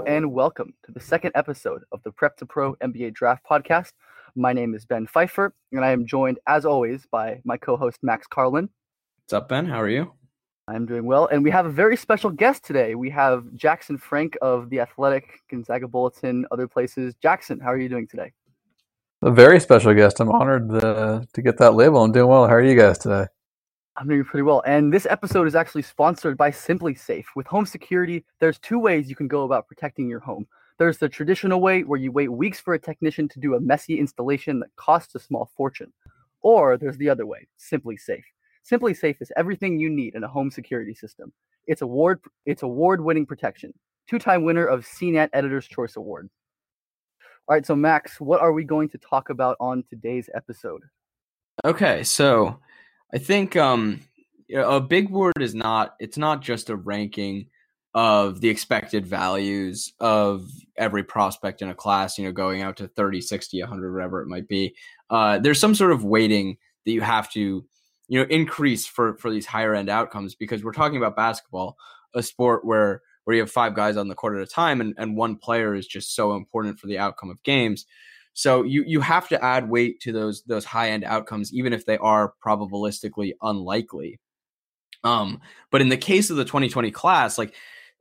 Hello and welcome to the second episode of the Prep to Pro NBA Draft Podcast. My name is Ben Pfeiffer, and I am joined, as always, by my co host Max Carlin. What's up, Ben? How are you? I'm doing well, and we have a very special guest today. We have Jackson Frank of The Athletic, Gonzaga Bulletin, other places. Jackson, how are you doing today? A very special guest. I'm honored uh, to get that label. I'm doing well. How are you guys today? I'm doing pretty well. And this episode is actually sponsored by SimpliSafe. With home security, there's two ways you can go about protecting your home. There's the traditional way where you wait weeks for a technician to do a messy installation that costs a small fortune. Or there's the other way, SimpliSafe. Simply Safe is everything you need in a home security system. It's award it's award-winning protection. Two-time winner of CNET Editor's Choice Award. All right, so Max, what are we going to talk about on today's episode? Okay, so I think um, a big word is not. It's not just a ranking of the expected values of every prospect in a class. You know, going out to 30, 60, 100, whatever it might be. Uh, there's some sort of weighting that you have to, you know, increase for for these higher end outcomes because we're talking about basketball, a sport where where you have five guys on the court at a time and, and one player is just so important for the outcome of games. So you you have to add weight to those those high end outcomes, even if they are probabilistically unlikely. Um, but in the case of the 2020 class, like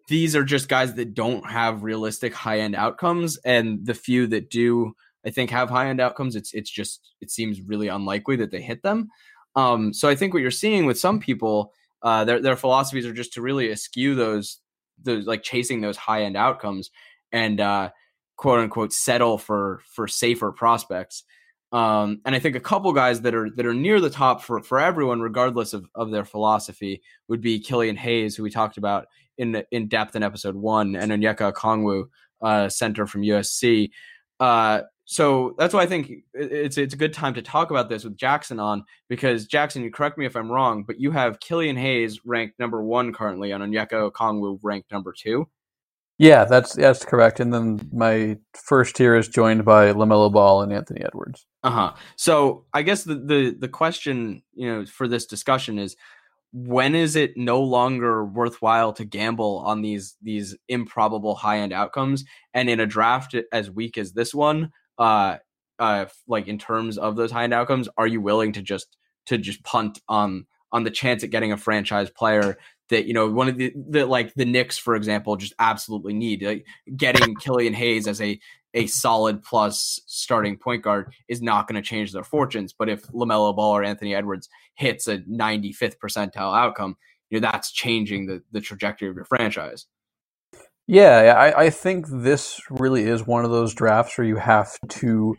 these are just guys that don't have realistic high end outcomes, and the few that do, I think, have high end outcomes. It's it's just it seems really unlikely that they hit them. Um, so I think what you're seeing with some people, uh, their their philosophies are just to really eschew those those like chasing those high end outcomes and uh, quote unquote settle for for safer prospects. Um, and I think a couple guys that are that are near the top for for everyone, regardless of, of their philosophy, would be Killian Hayes, who we talked about in in depth in episode one, and Onyeka Okongwu, uh, center from USC. Uh, so that's why I think it's it's a good time to talk about this with Jackson on because Jackson, you correct me if I'm wrong, but you have Killian Hayes ranked number one currently, and Onyeka Okongwu ranked number two. Yeah, that's that's correct. And then my first tier is joined by Lamelo Ball and Anthony Edwards. Uh huh. So I guess the, the the question you know for this discussion is when is it no longer worthwhile to gamble on these these improbable high end outcomes? And in a draft as weak as this one, uh, uh, like in terms of those high end outcomes, are you willing to just to just punt on on the chance at getting a franchise player that you know one of the, the like the Knicks, for example, just absolutely need like getting Killian Hayes as a a solid plus starting point guard is not going to change their fortunes. But if Lamelo Ball or Anthony Edwards hits a 95th percentile outcome, you know that's changing the the trajectory of your franchise. Yeah, I, I think this really is one of those drafts where you have to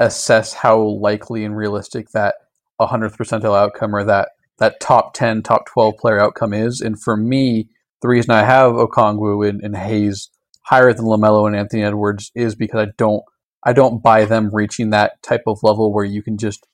assess how likely and realistic that 100th percentile outcome or that that top 10, top 12 player outcome is. And for me, the reason I have Okongwu and, and Hayes higher than Lamelo and Anthony Edwards is because I don't I don't buy them reaching that type of level where you can just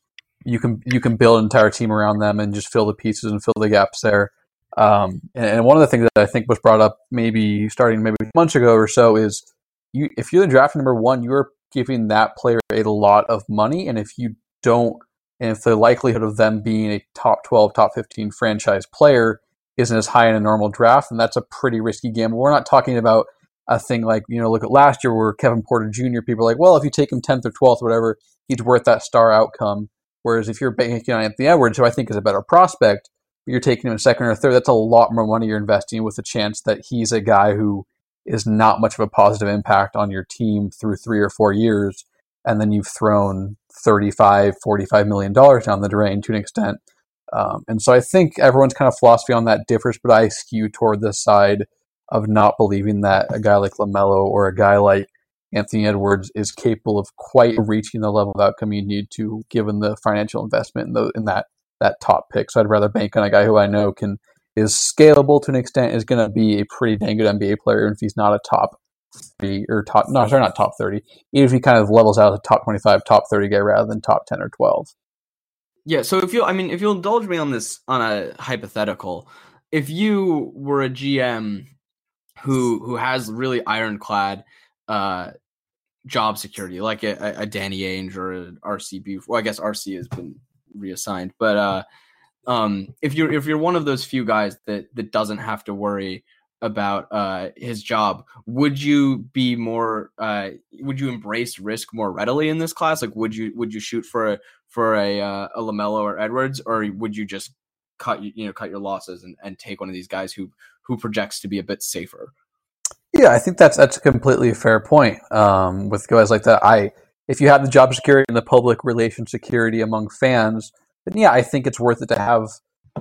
you can you can build an entire team around them and just fill the pieces and fill the gaps there. Um, and, and, one of the things that I think was brought up maybe starting maybe months ago or so is you if you're the draft number one, you're giving that player a lot of money, and if you don't, and if the likelihood of them being a top twelve, top fifteen franchise player isn't as high in a normal draft, then that's a pretty risky gamble. We're not talking about a thing like you know look at last year where Kevin Porter Jr. People are like, well, if you take him tenth or twelfth, or whatever, he's worth that star outcome. Whereas if you're banking on Anthony Edwards, who I think is a better prospect, but you're taking him a second or third, that's a lot more money you're investing with the chance that he's a guy who is not much of a positive impact on your team through three or four years. And then you've thrown 35, 45 million dollars down the drain to an extent. Um, and so I think everyone's kind of philosophy on that differs, but I skew toward this side of not believing that a guy like LaMelo or a guy like Anthony Edwards is capable of quite reaching the level of outcome you need to, given the financial investment in, the, in that that top pick. So I'd rather bank on a guy who I know can is scalable to an extent, is going to be a pretty dang good NBA player, and if he's not a top or top no sorry not top 30 even if he kind of levels out as a top 25 top 30 guy rather than top 10 or 12 yeah so if you i mean if you'll indulge me on this on a hypothetical if you were a gm who who has really ironclad uh job security like a, a danny ainge or an rcb well i guess rc has been reassigned but uh um if you're if you're one of those few guys that that doesn't have to worry about uh, his job, would you be more? Uh, would you embrace risk more readily in this class? Like, would you would you shoot for a for a uh, a Lamelo or Edwards, or would you just cut you know cut your losses and, and take one of these guys who who projects to be a bit safer? Yeah, I think that's that's a completely fair point. Um, with guys like that, I if you have the job security and the public relation security among fans, then yeah, I think it's worth it to have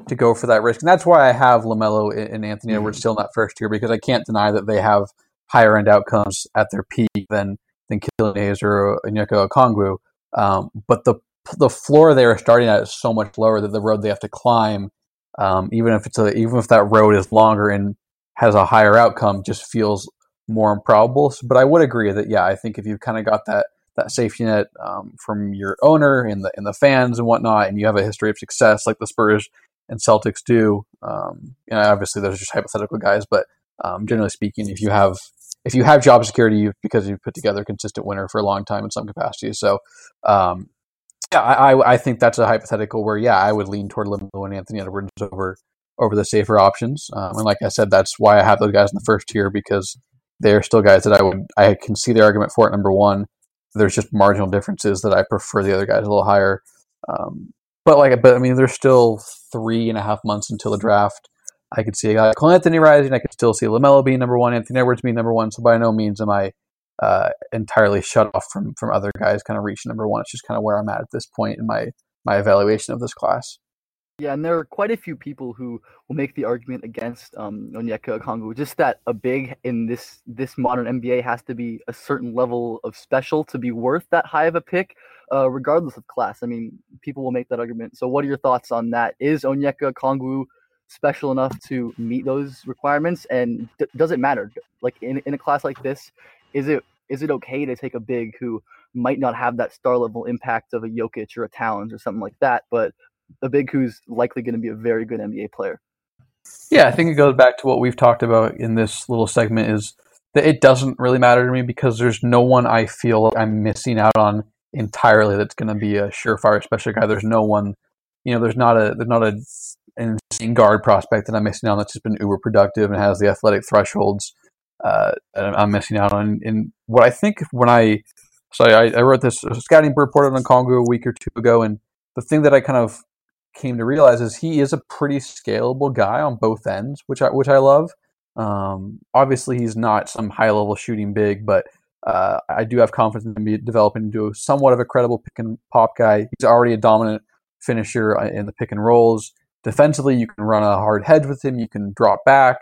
to go for that risk. And that's why I have LaMelo and Anthony Edwards mm-hmm. still in that first year because I can't deny that they have higher end outcomes at their peak than than Killian Hayes or Onyeka Okongwu. Um, but the the floor they are starting at is so much lower that the road they have to climb, um, even if it's a even if that road is longer and has a higher outcome, just feels more improbable. But I would agree that yeah, I think if you've kind of got that that safety net um, from your owner and the and the fans and whatnot, and you have a history of success like the Spurs and Celtics do. Um, know, obviously, those are just hypothetical guys, but um, generally speaking, if you have if you have job security, you, because you've put together a consistent winner for a long time in some capacity. So, um, yeah, I, I think that's a hypothetical where yeah, I would lean toward Lamelo and Anthony Edwards over over the safer options. Um, and like I said, that's why I have those guys in the first tier because they're still guys that I would I can see the argument for it. Number one, there's just marginal differences that I prefer the other guys a little higher. Um, but like, but I mean, there's still three and a half months until the draft. I could see a guy Cole Anthony rising. I could still see Lamelo being number one, Anthony Edwards being number one. So by no means am I uh, entirely shut off from from other guys kind of reaching number one. It's just kind of where I'm at at this point in my my evaluation of this class. Yeah, and there are quite a few people who will make the argument against um, Onyeka Okongwu, just that a big in this this modern NBA has to be a certain level of special to be worth that high of a pick uh, regardless of class. I mean, people will make that argument. So, what are your thoughts on that? Is Onyeka Okongwu special enough to meet those requirements? And does it matter? Like in, in a class like this, is it is it okay to take a big who might not have that star level impact of a Jokic or a Towns or something like that, but a big who's likely going to be a very good NBA player? Yeah, I think it goes back to what we've talked about in this little segment is that it doesn't really matter to me because there's no one I feel I'm missing out on entirely that's going to be a surefire special guy. There's no one, you know, there's not a there's not a an insane guard prospect that I'm missing out on that's just been uber productive and has the athletic thresholds uh, I'm missing out on. And what I think when I so I, I wrote this scouting report on Okongwu a week or two ago, and the thing that I kind of came to realize is he is a pretty scalable guy on both ends, which I which I love. Um, obviously, he's not some high level shooting big, but uh, I do have confidence in him developing into somewhat of a credible pick and pop guy. He's already a dominant finisher uh, in the pick and rolls. Defensively, you can run a hard hedge with him. You can drop back.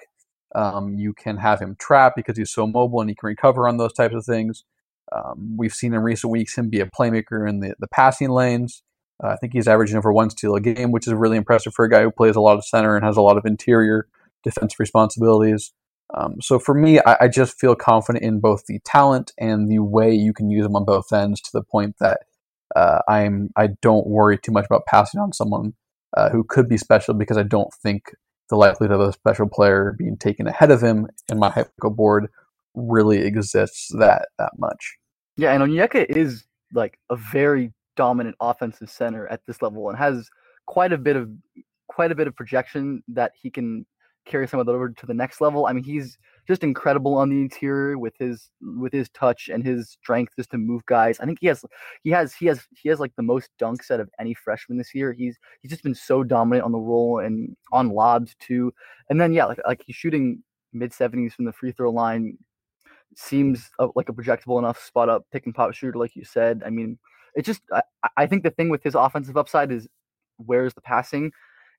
Um, you can have him trap because he's so mobile and he can recover on those types of things. Um, we've seen in recent weeks him be a playmaker in the, the passing lanes. Uh, I think he's averaging over one steal a game, which is really impressive for a guy who plays a lot of center and has a lot of interior defense responsibilities. Um, so for me, I, I, just feel confident in both the talent and the way you can use them on both ends to the point that uh, I'm I don't worry too much about passing on someone uh, who could be special because I don't think the likelihood of a special player being taken ahead of him in my hypothetical board really exists that that much. Yeah, and Onyeka is like a very dominant offensive center at this level and has quite a bit of quite a bit of projection that he can carry some of that over to the next level. I mean, he's just incredible on the interior with his with his touch and his strength just to move guys. I think he has he has he has he has like the most dunks out of any freshman this year. He's he's just been so dominant on the roll and on lobs too. And then yeah, like like he's shooting mid 70s from the free throw line. Seems uh, like a projectable enough spot up pick and pop shooter, like you said. I mean, it's just I, I think the thing with his offensive upside is where's the passing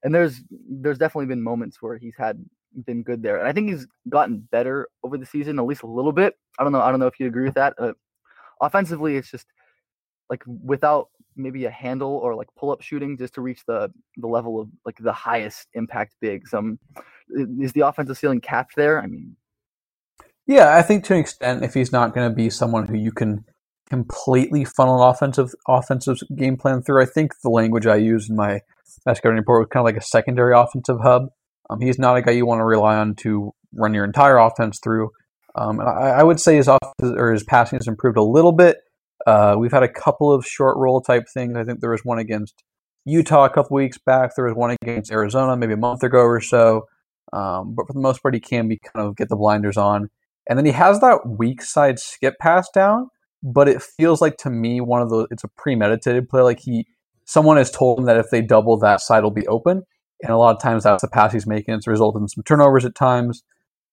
and there's there's definitely been moments where he's had been good there, and I think he's gotten better over the season, at least a little bit. I don't know. I don't know if you agree with that. Uh, offensively, it's just like without maybe a handle or like pull up shooting just to reach the the level of like the highest impact bigs. Um, is the offensive ceiling capped there? I mean, yeah, I think to an extent, if he's not going to be someone who you can completely funnel offensive offensive game plan through, I think the language I used in my scouting report was kind of like a secondary offensive hub. Um, he's not a guy you want to rely on to run your entire offense through. Um, and I, I, would say his off or his passing has improved a little bit. Uh, we've had a couple of short roll type things. I think there was one against Utah a couple weeks back. There was one against Arizona maybe a month ago or so. Um, but for the most part, he can be kind of get the blinders on. And then he has that weak side skip pass down, but it feels like to me one of those. It's a premeditated play. Like he, someone has told him that if they double that side will be open, and a lot of times that's the pass he's making. It's resulted in some turnovers at times.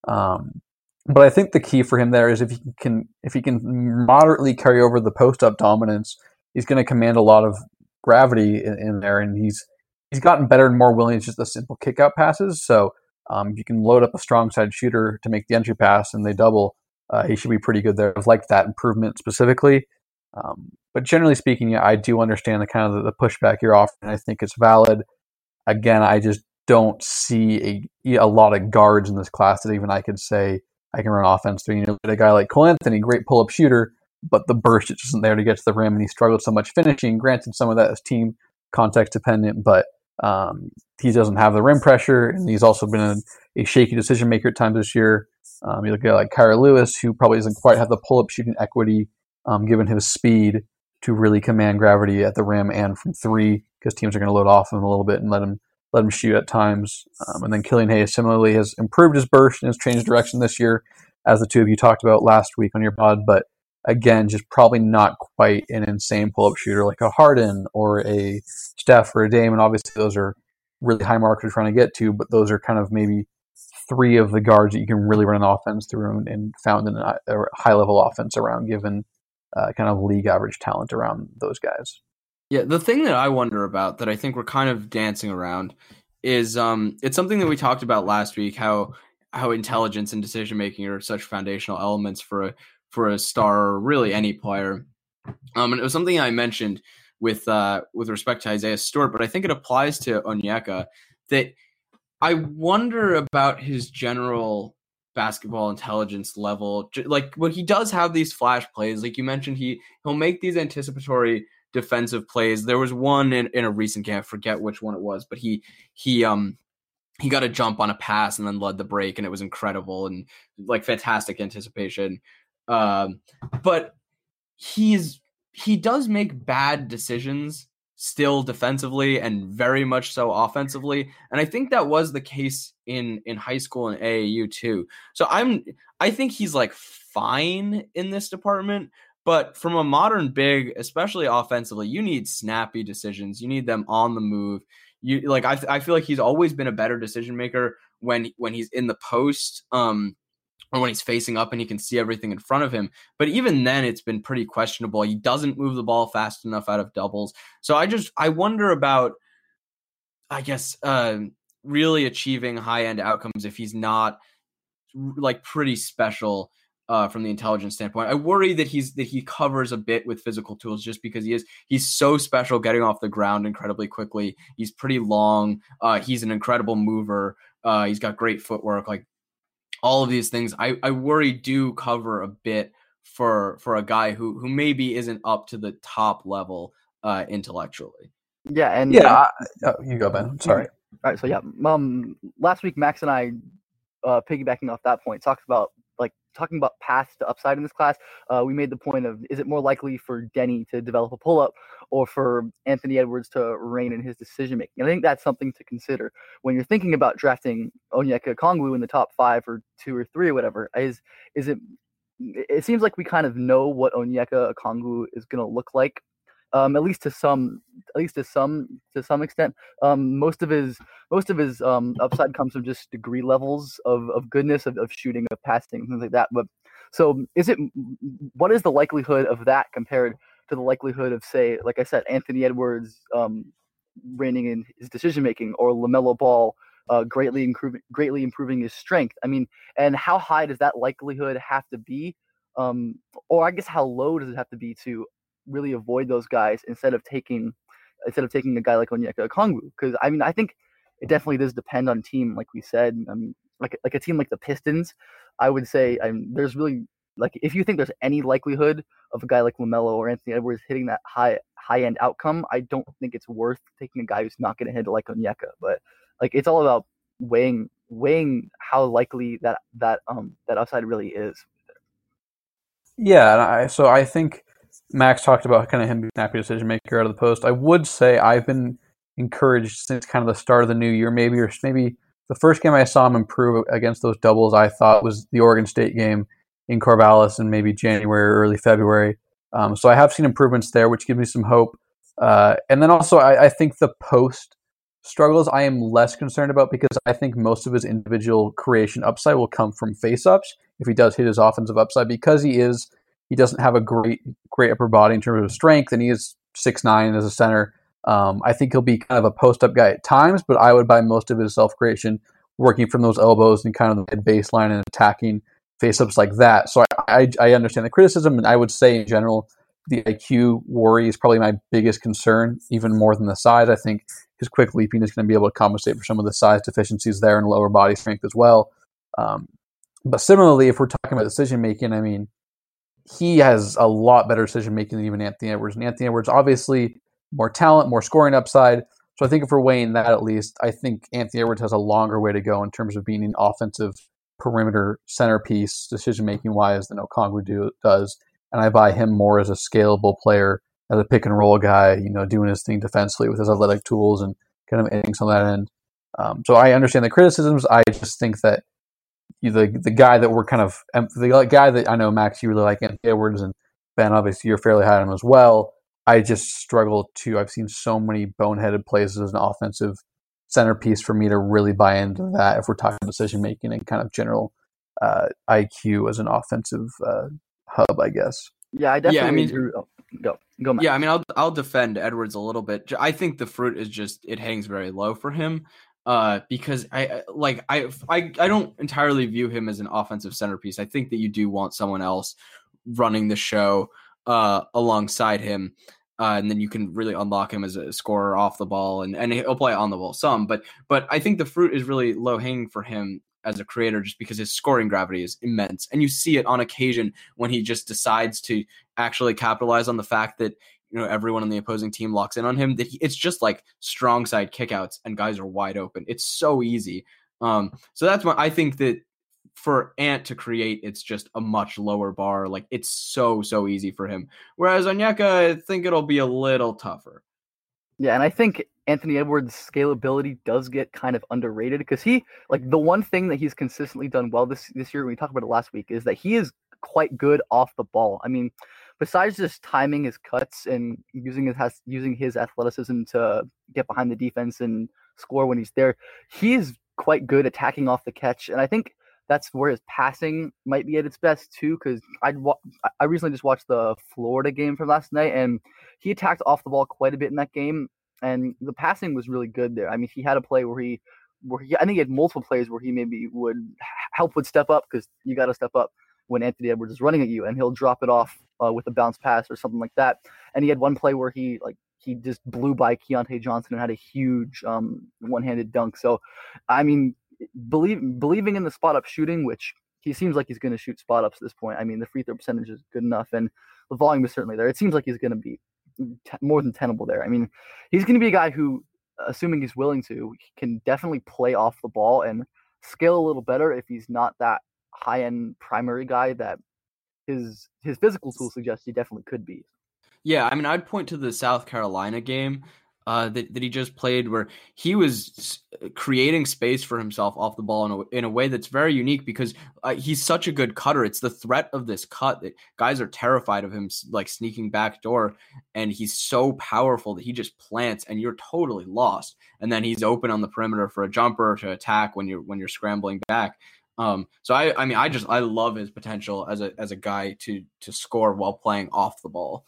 Um, but I think the key for him there is if he can if he can moderately carry over the post up dominance, he's going to command a lot of gravity in, in, there, and he's he's gotten better and more willing to just the simple kick out passes. So um, you can load up a strong side shooter to make the entry pass and they double, uh, he should be pretty good there. I've liked that improvement specifically. Um, but generally speaking, I do understand the kind of the, the pushback you're offering. I think it's valid. Again, I just don't see a, a lot of guards in this class that even I could say I can run offense through. You know, a guy like Cole Anthony, great pull up shooter, but the burst just isn't there to get to the rim, and he struggled so much finishing. Granted, some of that is team context dependent, but um, he doesn't have the rim pressure, and he's also been a, a shaky decision maker at times this year. Um, you look at like Kira Lewis, who probably doesn't quite have the pull up shooting equity um, given his speed to really command gravity at the rim and from three, because teams are going to load off him a little bit and let him let him shoot at times. Um, and then Killian Hayes similarly has improved his burst and has changed direction this year, as the two of you talked about last week on your pod. But again, just probably not quite an insane pull up shooter like a Harden or a Steph or a Dame. And obviously, those are really high marks we're trying to get to, but those are kind of maybe three of the guards that you can really run an offense through and found in a high level offense around, given uh, kind of league average talent around those guys. Yeah, the thing that I wonder about that I think we're kind of dancing around is um it's something that we talked about last week how how intelligence and decision making are such foundational elements for a for a star or really any player. Um and it was something I mentioned with uh with respect to Isaiah Stewart, but I think it applies to Onyeka that I wonder about his general basketball intelligence level like when he does have these flash plays like you mentioned he he'll make these anticipatory defensive plays. There was one in, in a recent game, I forget which one it was, but he he um he got a jump on a pass and then led the break and it was incredible and like fantastic anticipation. Um but he's he does make bad decisions still defensively and very much so offensively and i think that was the case in in high school and aau too so i'm i think he's like fine in this department but from a modern big, especially offensively, you need snappy decisions. You need them on the move. You like I, I feel like he's always been a better decision maker when when he's in the post um or when he's facing up and he can see everything in front of him. But even then it's been pretty questionable. He doesn't move the ball fast enough out of doubles. So I just I wonder about I guess uh really achieving high end outcomes if he's not like pretty special uh, from the intelligence standpoint. I worry that he's that he covers a bit with physical tools just because he is he's so special getting off the ground incredibly quickly. He's pretty long. Uh, he's an incredible mover. Uh, he's got great footwork. Like all of these things, I, I worry do cover a bit for for a guy who who maybe isn't up to the top level uh, intellectually. Yeah, and yeah, I, oh, you go, Ben. Sorry. All right, so yeah, um, last week Max and I, uh, piggybacking off that point, talked about like talking about paths to upside in this class, uh, we made the point of is it more likely for Denny to develop a pull up or for Anthony Edwards to reign in his decision making? I think that's something to consider when you're thinking about drafting Onyeka Okongwu in the top five or two or three or whatever. Is is it? It seems like we kind of know what Onyeka Okongwu is going to look like um, at least to some, at least to some, to some extent. Um, most of his, most of his um, upside comes from just degree levels of, of goodness of, of shooting, of passing, things like that. But so, is it? What is the likelihood of that compared to the likelihood of, say, like I said, Anthony Edwards um, reigning in his decision making, or Lamelo Ball? Uh, greatly improving, greatly improving his strength. I mean, and how high does that likelihood have to be um, or I guess how low does it have to be to really avoid those guys instead of taking instead of taking a guy like Onyeka Okongwu? Because I mean, I think it definitely does depend on team, like we said. I mean, like like a team like the Pistons, I would say I there's really like if you think there's any likelihood of a guy like Lamelo or Anthony Edwards hitting that high high end outcome, I don't think it's worth taking a guy who's not going to hit like Onyeka. But like it's all about weighing weighing how likely that that um that upside really is. Yeah, I, so I think Max talked about kind of him being a happy decision maker out of the post. I would say I've been encouraged since kind of the start of the new year, maybe or maybe the first game I saw him improve against those doubles. I thought was the Oregon State game in Corvallis in maybe January early February. Um, so I have seen improvements there, which gives me some hope. Uh, and then also, I, I, think the post struggles I am less concerned about because I think most of his individual creation upside will come from face ups if he does hit his offensive upside because he is he doesn't have a great great upper body in terms of strength and he is six nine as a center. Um, I think he'll be kind of a post up guy at times, but I would buy most of his self creation working from those elbows and kind of the baseline and attacking face ups like that. So I, I, I understand the criticism, and I would say in general the IQ worry is probably my biggest concern, even more than the size. I think his quick leaping is going to be able to compensate for some of the size deficiencies there and lower body strength as well. Um, but similarly, if we're talking about decision making, I mean, he has a lot better decision making than even Anthony Edwards. And Anthony Edwards, obviously, more talent, more scoring upside. So I think if we're weighing that at least, I think Anthony Edwards has a longer way to go in terms of being an offensive perimeter centerpiece, decision making wise, than Okongwu do, does. And I buy him more as a scalable player, as a pick and roll guy, you know, doing his thing defensively with his athletic tools and kind of innings on that end. Um, so I understand the criticisms. I just think that the the guy that we're kind of the guy that I know Max you really like Anthony Edwards and Ben obviously you're fairly high on him as well. I just struggle to. I've seen so many boneheaded plays as an offensive centerpiece for me to really buy into that. If we're talking decision making and kind of general uh, IQ as an offensive uh, hub, I guess. Yeah, I definitely. Yeah, I mean, agree. Oh, go go. Max. Yeah, I mean, I'll I'll defend Edwards a little bit. I think the fruit is just it hangs very low for him uh, because I like I, I I don't entirely view him as an offensive centerpiece. I think that you do want someone else running the show uh, alongside him. Uh, and then you can really unlock him as a scorer off the ball, and, and he'll play on the ball some. But but I think the fruit is really low hanging for him as a creator, just because his scoring gravity is immense, and you see it on occasion when he just decides to actually capitalize on the fact that you know everyone on the opposing team locks in on him. That he, it's just like strong side kickouts, and guys are wide open. It's so easy. Um, so that's why I think that for Ant to create, it's just a much lower bar. Like it's so so easy for him. Whereas Onyeka, I think it'll be a little tougher. Yeah, and I think Anthony Edwards' scalability does get kind of underrated because he like the one thing that he's consistently done well this this year. We talked about it last week is that he is quite good off the ball. I mean, besides just timing his cuts and using his has using his athleticism to get behind the defense and score when he's there, he is quite good attacking off the catch. And I think that's where his passing might be at its best too. Because I I recently just watched the Florida game from last night, and he attacked off the ball quite a bit in that game, and the passing was really good there. I mean, he had a play where he where he I think he had multiple plays where he maybe would help would step up because you got to step up when Anthony Edwards is running at you, and he'll drop it off uh, with a bounce pass or something like that. And he had one play where he like he just blew by Keyontae Johnson and had a huge um, one-handed dunk. So, I mean, believe believing in the spot up shooting, which he seems like he's going to shoot spot ups at this point. I mean, the free throw percentage is good enough, and the volume is certainly there. It seems like he's going to be t- more than tenable there. I mean, he's going to be a guy who, assuming he's willing to, can definitely play off the ball and scale a little better if he's not that high end primary guy that his his physical tools suggest he definitely could be. Yeah, I mean, I'd point to the South Carolina game uh, that, that he just played, where he was creating space for himself off the ball in a, in a way that's very unique because uh, he's such a good cutter. It's the threat of this cut that guys are terrified of him, like sneaking back door, and he's so powerful that he just plants, and you're totally lost. And then he's open on the perimeter for a jumper to attack when you're when you're scrambling back. Um, so I, I mean, I just I love his potential as a as a guy to to score while playing off the ball.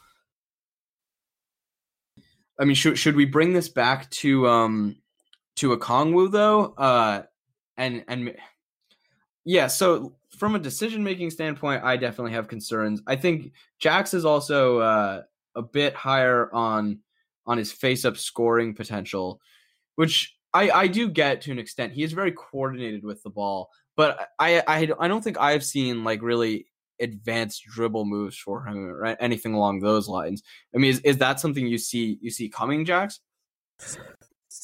I mean, should should we bring this back to um to Okongwu though? Uh, and and yeah, so from a decision making standpoint, I definitely have concerns. I think Jax is also uh, a bit higher on on his face up scoring potential, which I I do get to an extent. He is very coordinated with the ball, but I I I don't think I've seen like really advanced dribble moves for him or anything along those lines. I mean, is, is that something you see you see coming, Jax?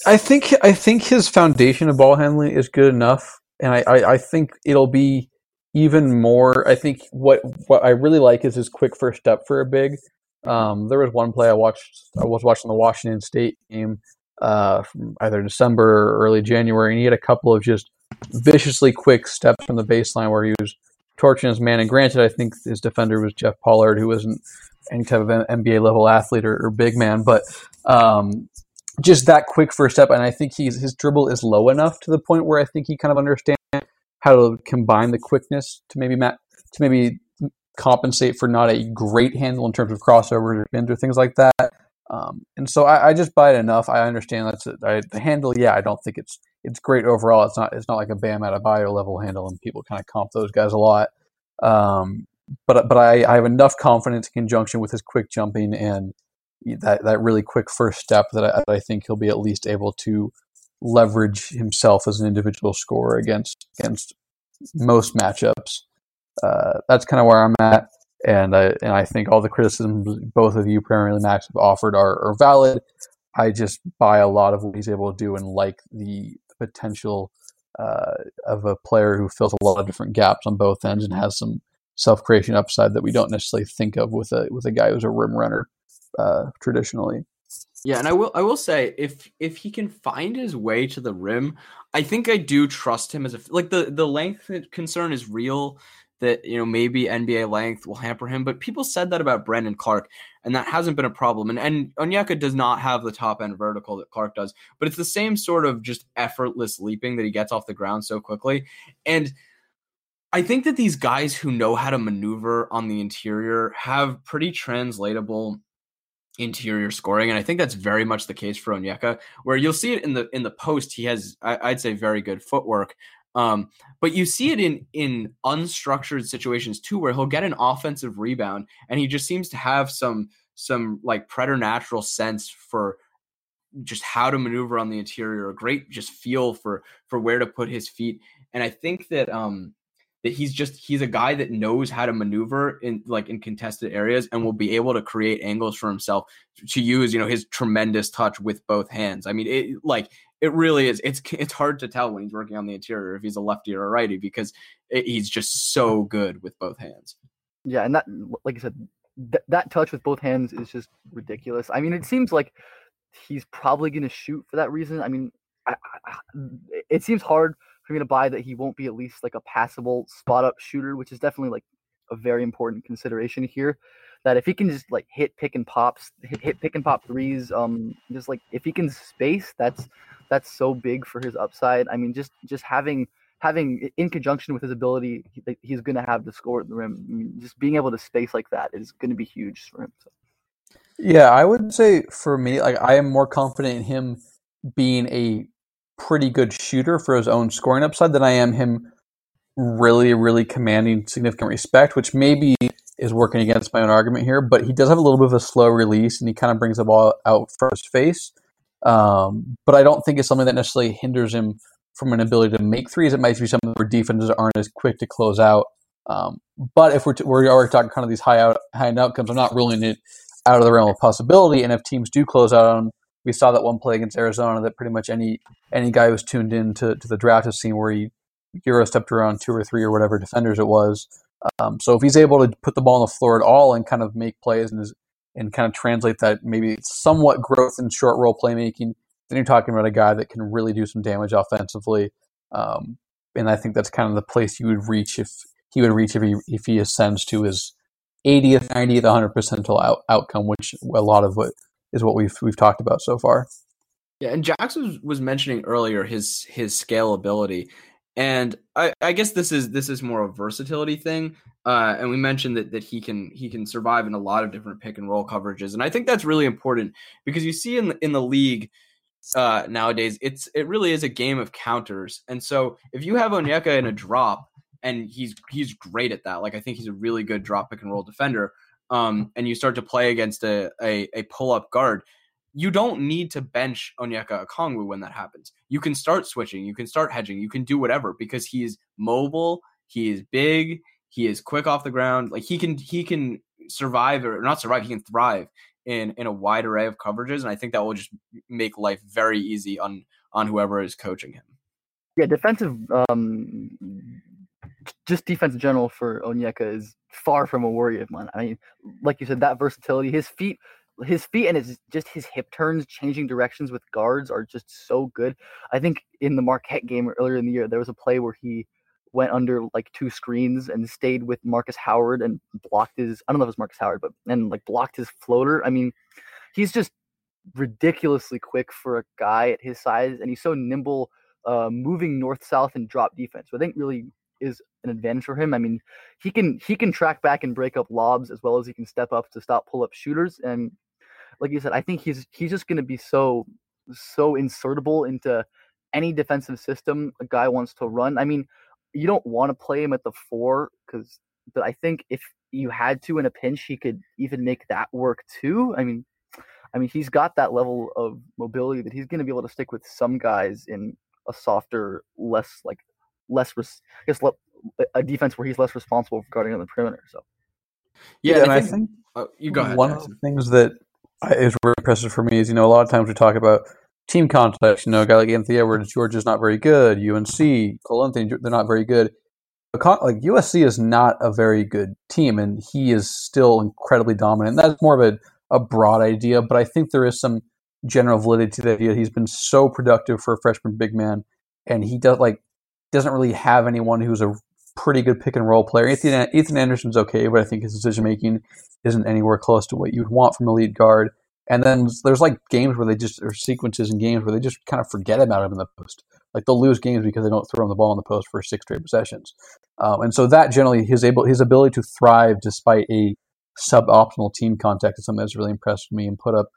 I think I think his foundation of ball handling is good enough, and I, I, I think it'll be even more. I think what what I really like is his quick first step for a big. Um, there was one play I watched. I was watching the Washington State game uh, from either December or early January, and he had a couple of just viciously quick steps from the baseline where he was torching his man. And granted, I think his defender was Jeff Pollard, who wasn't any type of NBA level athlete or, or big man, but um, just that quick first step. And I think he's his dribble is low enough to the point where I think he kind of understands how to combine the quickness to maybe to maybe compensate for not a great handle in terms of crossovers or things like that. Um, and so I, I, just buy it enough. I understand that's I, the handle. Yeah, I don't think it's it's great overall. It's not it's not like a Bam Adebayo level handle, and people kind of comp those guys a lot. Um, but but I, I have enough confidence in conjunction with his quick jumping and that that really quick first step that I, I think he'll be at least able to leverage himself as an individual scorer against against most matchups. Uh, that's kind of where I'm at, and I and I think all the criticisms both of you, primarily Max, have offered are, are valid. I just buy a lot of what he's able to do and like the potential uh, of a player who fills a lot of different gaps on both ends and has some self creation upside that we don't necessarily think of with a with a guy who's a rim runner uh, traditionally. Yeah, and I will I will say if if he can find his way to the rim, I think I do trust him as a like the the length concern is real that you know maybe NBA length will hamper him, but people said that about Brandon Clarke, and that hasn't been a problem. And and Onyeka does not have the top end vertical that Clarke does, but it's the same sort of just effortless leaping that he gets off the ground so quickly. And I think that these guys who know how to maneuver on the interior have pretty translatable interior scoring, and I think that's very much the case for Onyeka. Where you'll see it in the in the post, he has I, would say very good footwork, um, but you see it in in unstructured situations too, where he'll get an offensive rebound, and he just seems to have some some like preternatural sense for just how to maneuver on the interior, a great just feel for for where to put his feet. And I think that um that he's just he's a guy that knows how to maneuver in like in contested areas and will be able to create angles for himself to use you know his tremendous touch with both hands i mean it like it really is it's it's hard to tell when he's working on the interior if he's a lefty or a righty because it, he's just so good with both hands. Yeah and that like i said th- that touch with both hands is just ridiculous. I mean it seems like he's probably going to shoot for that reason. I mean I, I, it seems hard for me to buy that he won't be at least like a passable spot up shooter, which is definitely like a very important consideration here. That if he can just like hit pick and pops, hit, hit pick and pop threes, um, just like if he can space, that's that's so big for his upside. I mean, just just having having in conjunction with his ability, he, he's going to have the score at the rim. I mean, just being able to space like that is going to be huge for him. So. Yeah, I would say for me, like I am more confident in him being a pretty good shooter for his own scoring upside than I am him really, really commanding significant respect, which maybe is working against my own argument here. But he does have a little bit of a slow release, and he kind of brings the ball out his face. Um, but I don't think it's something that necessarily hinders him from an ability to make threes. It might be something where defenses aren't as quick to close out. Um, but if we're, t- we're already talking kind of these high out high end outcomes, I'm not ruling it out of the realm of possibility. And if teams do close out on we saw that one play against Arizona that pretty much any any guy who's tuned in to, to the draft has seen where he Euro stepped around two or three or whatever defenders it was. Um, so if he's able to put the ball on the floor at all and kind of make plays and and kind of translate that maybe somewhat growth in short roll playmaking, then you're talking about a guy that can really do some damage offensively. Um, and I think that's kind of the place you would reach if he would reach if he if he ascends to his 80th, 90th, 100 percentile out, outcome, which a lot of what is what we've we've talked about so far. Yeah, and Jackson was, was mentioning earlier his his scalability, and I, I guess this is this is more a versatility thing. Uh, and we mentioned that that he can he can survive in a lot of different pick and roll coverages, and I think that's really important because you see in the, in the league uh, nowadays it's it really is a game of counters, and so if you have Onyeka in a drop, and he's he's great at that. Like I think he's a really good drop pick and roll defender. Um, and you start to play against a a, a pull up guard. You don't need to bench Onyeka Okongwu when that happens. You can start switching, you can start hedging, you can do whatever because he's mobile, he is big, he is quick off the ground. Like he can he can survive or not survive, he can thrive in in a wide array of coverages, and I think that will just make life very easy on on whoever is coaching him. Yeah, defensive, um, just defense in general for Onyeka is far from a worry of mine. I mean, like you said, that versatility, his feet, his feet, and his just his hip turns, changing directions with guards are just so good. I think in the Marquette game earlier in the year, there was a play where he went under like two screens and stayed with Marcus Howard and blocked his I don't know if it was Marcus Howard, but and like blocked his floater. I mean, he's just ridiculously quick for a guy at his size, and he's so nimble, uh, moving north south and drop defense. So I think really is an advantage for him. I mean, he can he can track back and break up lobs as well as he can step up to stop pull up shooters. And like you said, I think he's he's just going to be so so insertable into any defensive system a guy wants to run. I mean, you don't want to play him at the four because, but I think if you had to in a pinch, he could even make that work too. I mean, I mean, he's got that level of mobility that he's going to be able to stick with some guys in a softer, less like less, res- I guess, a defense where he's less responsible for guarding on the perimeter. So, yeah, Yeah, and and I I think, think oh, you go ahead. One of the things that I- is really impressive for me is, you know, a lot of times we talk about team context. You know, a guy like Anthony Edwards, Georgia's not very good. UNC, Cole they're not very good. Con- like USC is not a very good team, and he is still incredibly dominant. That's more of a, a broad idea, but I think there is some general validity to the idea. He's been so productive for a freshman big man, and he does like doesn't really have anyone who's a pretty good pick and roll player. Ethan, Ethan Anderson's okay, but I think his decision making isn't anywhere close to what you'd want from a lead guard. And then there's like games where they just or sequences and games where they just kind of forget about him in the post. Like they'll lose games because they don't throw him the ball in the post for six straight possessions. Um, and so that generally his able his ability to thrive despite a suboptimal team context is something that's really impressed me and put up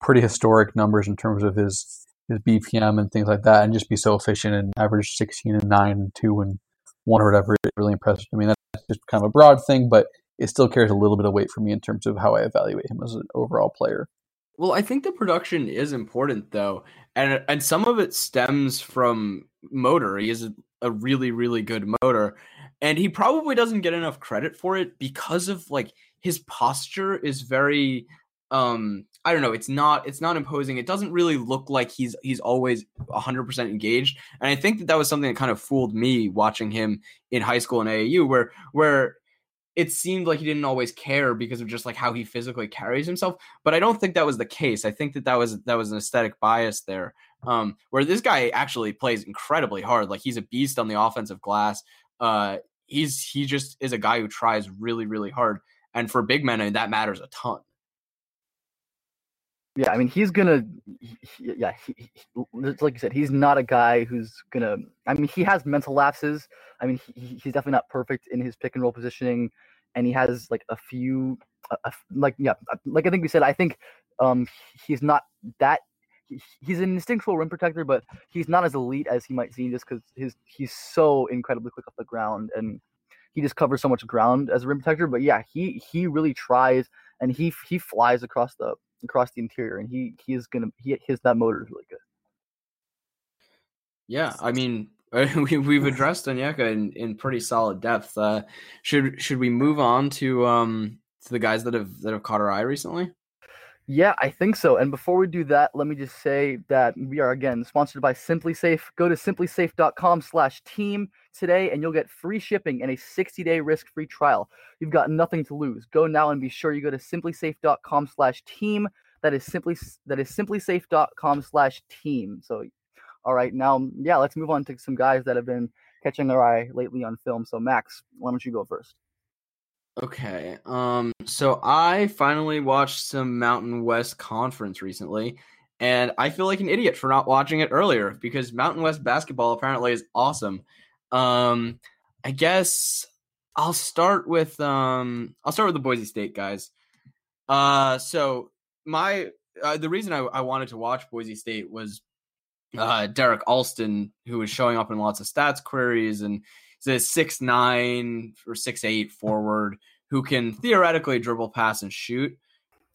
pretty historic numbers in terms of his his BPM and things like that, and just be so efficient and average 16 and 9 and 2 and 1 or whatever. It really impressed me. I mean, that's just kind of a broad thing, but it still carries a little bit of weight for me in terms of how I evaluate him as an overall player. Well, I think the production is important though, and and some of it stems from motor. He is a really really good motor, and he probably doesn't get enough credit for it because of like his posture is very um I don't know, it's not it's not imposing. It doesn't really look like he's he's always 100% engaged. And I think that that was something that kind of fooled me watching him in high school and AAU where where it seemed like he didn't always care because of just like how he physically carries himself but i don't think that was the case i think that that was that was an aesthetic bias there um where this guy actually plays incredibly hard like he's a beast on the offensive glass uh he's he just is a guy who tries really really hard and for big men I mean, that matters a ton yeah, I mean, he's gonna, he- yeah, he, he- like you said, he's not a guy who's gonna. I mean, he has mental lapses. I mean, he, he- he's definitely not perfect in his pick and roll positioning, and he has like a few, like yeah, uh, like I think we said. I think um he's not that. He's an instinctual rim protector, but he's not as elite as he might seem, just because his he's so incredibly quick off the ground, and he just covers so much ground as a rim protector. But yeah, he he really tries, and he he flies across the across the interior, and he he is gonna he his that motor is really good. yeah i mean we, we've addressed Onyeka in, in pretty solid depth uh should should we move on to um to the guys that have that have caught our eye recently Yeah, I think so. And before we do that, let me just say that we are again sponsored by SimpliSafe. Go to simplisafe.com/team today, and you'll get free shipping and a 60-day risk-free trial. You've got nothing to lose. Go now and be sure you go to simplisafe.com/team. That is simply that is simplisafe.com/team. So, all right, now yeah, let's move on to some guys that have been catching our eye lately on film. So, Max, why don't you go first? Okay. Um so I finally watched some Mountain West Conference recently and I feel like an idiot for not watching it earlier because Mountain West basketball apparently is awesome. Um I guess I'll start with um I'll start with the Boise State guys. Uh so my uh, the reason I, I wanted to watch Boise State was uh Derrick Alston who was showing up in lots of stats queries and he's a six nine or six eight forward who can theoretically dribble, pass, and shoot.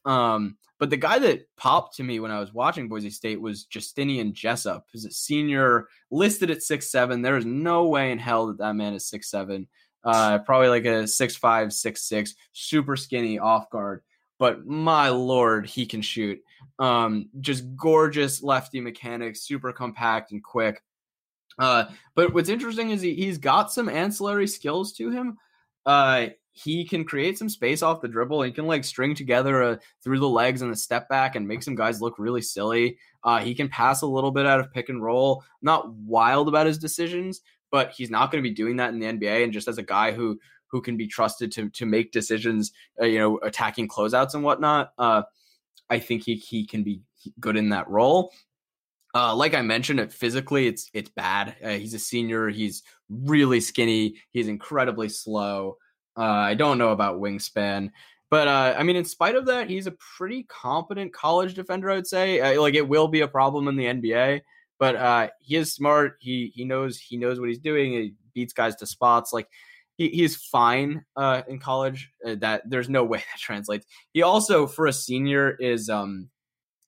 Um, but the guy that popped to me when I was watching Boise State was Justinian Jessup. He's a senior listed at six seven. There is no way in hell that that man is six seven. Uh, probably like a six five, six six, super skinny off guard. But my lord, he can shoot. Um, just gorgeous lefty mechanics, super compact and quick. Uh, but what's interesting is he, he's got some ancillary skills to him. Uh, he can create some space off the dribble. He can like string together a through the legs and a step back and make some guys look really silly. Uh, he can pass a little bit out of pick and roll. Not wild about his decisions, but he's not going to be doing that in the NBA. And just as a guy who who can be trusted to to make decisions, uh, you know, attacking closeouts and whatnot, uh, I think he he can be good in that role. Uh, like I mentioned, it physically it's it's bad. Uh, he's a senior. He's really skinny. He's incredibly slow. Uh, I don't know about wingspan, but uh, I mean, in spite of that, he's a pretty competent college defender. I would say. Uh, like it will be a problem in the NBA, but uh, he is smart. He he knows he knows what he's doing. He beats guys to spots. Like he, he's fine in college. That there's no way that translates. He also, for a senior, is um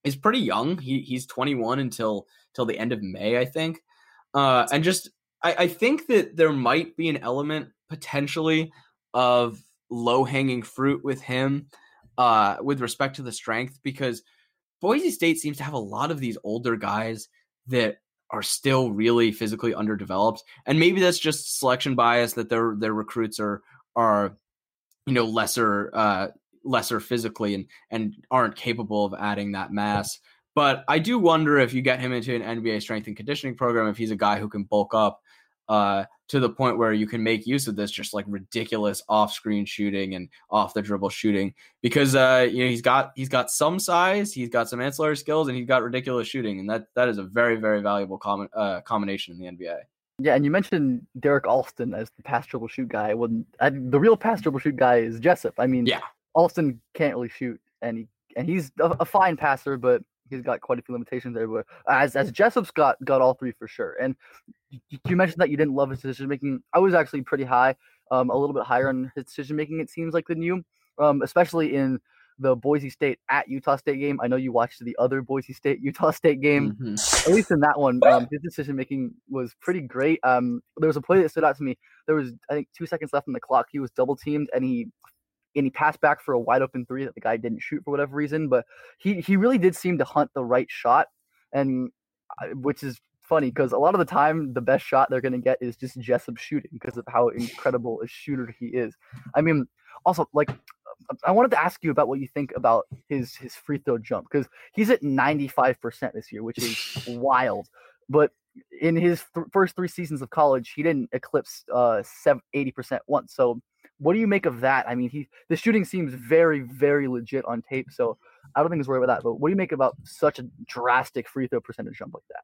is pretty young. He he's 21 until till the end of May, I think. Uh, and just I, I think that there might be an element potentially of low hanging fruit with him uh, with respect to the strength because Boise State seems to have a lot of these older guys that are still really physically underdeveloped, and maybe that's just selection bias that their their recruits are are you know lesser uh, lesser physically and and aren't capable of adding that mass. But I do wonder if you get him into an NBA strength and conditioning program, if he's a guy who can bulk up uh, to the point where you can make use of this just like ridiculous off-screen shooting and off the dribble shooting because uh, you know he's got he's got some size, he's got some ancillary skills, and he's got ridiculous shooting, and that that is a very very valuable com- uh, combination in the NBA. Yeah, and you mentioned Derrick Alston as the pass dribble shoot guy. When the real pass dribble shoot guy is Jessup. I mean, yeah, Alston can't really shoot, and he and he's a, a fine passer, but he's got quite a few limitations there. But as as Jessup's got got all three for sure. And you mentioned that you didn't love his decision making. I was actually pretty high, um, a little bit higher on his decision making. It seems like than you, um, especially in the Boise State at Utah State game. I know you watched the other Boise State Utah State game. Mm-hmm. At least in that one, um, his decision making was pretty great. Um, there was a play that stood out to me. There was I think two seconds left on the clock. He was double teamed and he and he passed back for a wide open three that the guy didn't shoot for whatever reason. But he he really did seem to hunt the right shot, and which is funny because a lot of the time the best shot they're going to get is just Jessup shooting because of how incredible a shooter he is. I mean, also like I wanted to ask you about what you think about his his free throw jump because he's at 95% this year, which is wild. But in his th- first three seasons of college, he didn't eclipse uh 80% once. So what do you make of that? I mean, he the shooting seems very, very legit on tape, so I don't think he's worried about that. But what do you make about such a drastic free throw percentage jump like that?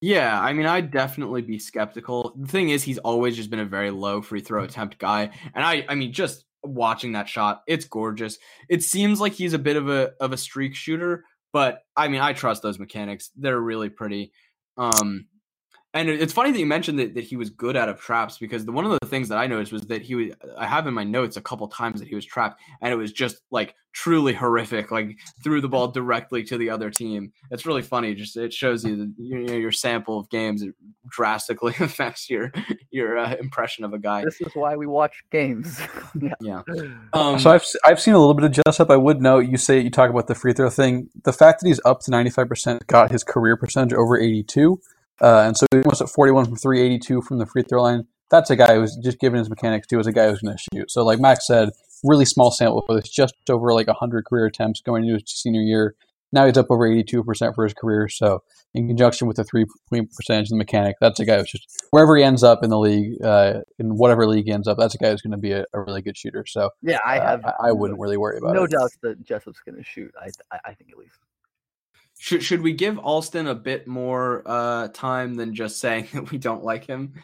Yeah, I mean, I'd definitely be skeptical. The thing is, he's always just been a very low free throw attempt guy, and I, I mean, just watching that shot, it's gorgeous. It seems like he's a bit of a of a streak shooter, but I mean, I trust those mechanics; they're really pretty. Um, and it's funny that you mentioned that, that he was good out of traps because the one of the things that I noticed was that he was I have in my notes a couple times that he was trapped and it was just like truly horrific like threw the ball directly to the other team. It's really funny just it shows you that you know, your sample of games it drastically affects your your uh, impression of a guy. This is why we watch games. yeah. yeah. Um, so I've I've seen a little bit of Jessup. I would note you say you talk about the free throw thing. The fact that he's up to 95% got his career percentage over 82 uh, and so he was at 41 from 382 from the free throw line. That's a guy who's just given his mechanics to as a guy who's going to shoot. So, like Max said, really small sample, but it's just over like 100 career attempts going into his senior year. Now he's up over 82% for his career. So, in conjunction with the three point percentage of the mechanic, that's a guy who's just wherever he ends up in the league, uh, in whatever league he ends up, that's a guy who's going to be a, a, really good shooter. So, yeah, I have. Uh, I, I, wouldn't really worry about no it. No doubt that Jessup's going to shoot. I, I think at least. Should should we give Alston a bit more uh, time than just saying that we don't like him?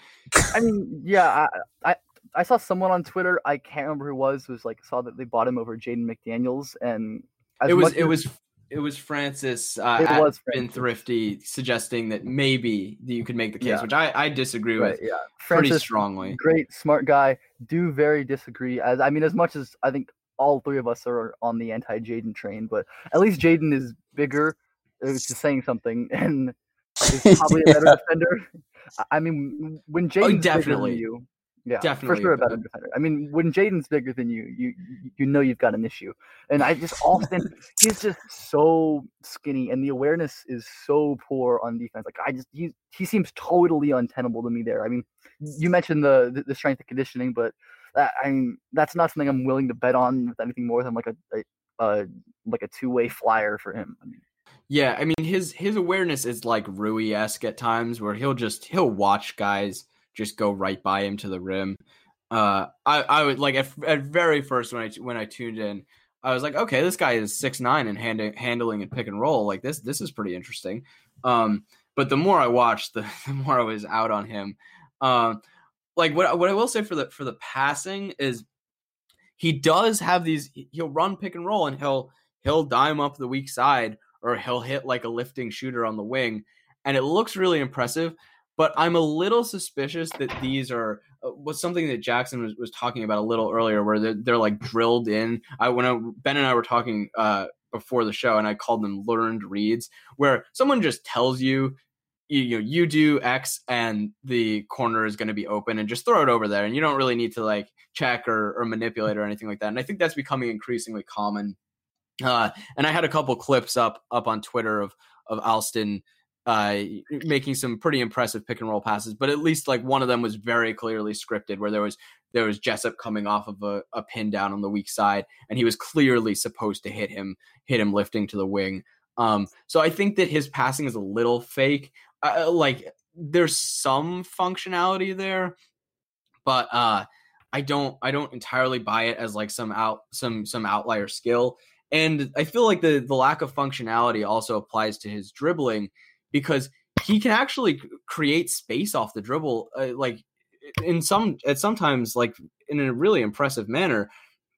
I mean, yeah, I, I I saw someone on Twitter. I can't remember who it was. Was like saw that they bought him over Jaden McDaniels, and it was it was it was Francis uh, It was been thrifty suggesting that maybe you could make the case, Yeah. which I, I disagree Right, with yeah. pretty Francis, strongly. great, smart guy. Do very disagree. As I mean, as much as I think all three of us are on the anti Jaden train, but at least Jaden is bigger. It's just saying something, and is probably a better defender. I- mean, when Jaden's bigger Oh, definitely. than you, yeah, Definitely for sure a better defender. I mean, when Jaden's bigger than you, you you know you've got an issue. And I just Alston, he's just so skinny, and the awareness is so poor on defense. Like I just he he seems totally untenable to me there. I mean, you mentioned the the, the strength and conditioning, but that, I mean that's not something I'm willing to bet on with anything more than like a, a uh like a two way flyer for him. I mean, Yeah, I mean his his awareness is like Rui esque at times, where he'll just he'll watch guys just go right by him to the rim. Uh, I I would like at, at very first when I when I tuned in, I was like, okay, this guy is six nine and hand, handling and pick and roll like this. This is pretty interesting. Um, but the more I watched, the, the more I was out on him. Um, like what what I will say for the for the passing is he does have these. He'll run pick and roll and he'll he'll dime up the weak side or he'll hit like a lifting shooter on the wing, and it looks really impressive. But I'm a little suspicious that these are uh, was something that Jackson was, was talking about a little earlier, where they're, they're like drilled in. I when I, Ben and I were talking uh, before the show, and I called them learned reads, where someone just tells you. You, you know, you do X and the corner is going to be open and just throw it over there and you don't really need to like check or, or manipulate or anything like that. And I think that's becoming increasingly common uh, and I had a couple clips up up on Twitter of of Alston uh, making some pretty impressive pick and roll passes, but at least like one of them was very clearly scripted, where there was there was Jessup coming off of a, a pin down on the weak side, and he was clearly supposed to hit him hit him lifting to the wing. Um, so I think that his passing is a little fake. Uh, like there's some functionality there, but uh, I don't I don't entirely buy it as like some out some some outlier skill. And I feel like the the lack of functionality also applies to his dribbling because he can actually create space off the dribble, uh, like in some at sometimes like in a really impressive manner.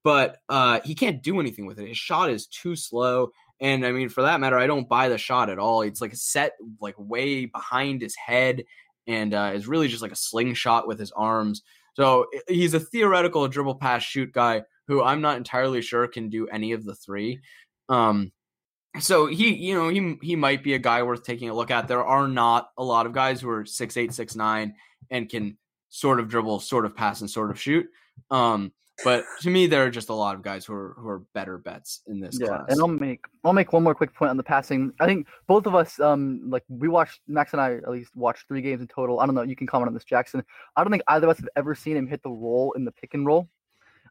But uh, he can't do anything with it. His shot is too slow. And I mean, for that matter, I don't buy the shot at all. It's like set like way behind his head, and uh, is really just like a slingshot with his arms. So he's a theoretical dribble pass shoot guy who I'm not entirely sure can do any of the three. Um, so he, you know, he he might be a guy worth taking a look at. There are not a lot of guys who are six eight, six nine, and can sort of dribble, sort of pass, and sort of shoot. Um, but to me, there are just a lot of guys who are who are better bets in this yeah, class. and I'll make I'll make one more quick point on the passing. I think both of us, um, like we watched Max and I at least watched three games in total. I don't know. You can comment on this, Jackson. I don't think either of us have ever seen him hit the roll in the pick and roll.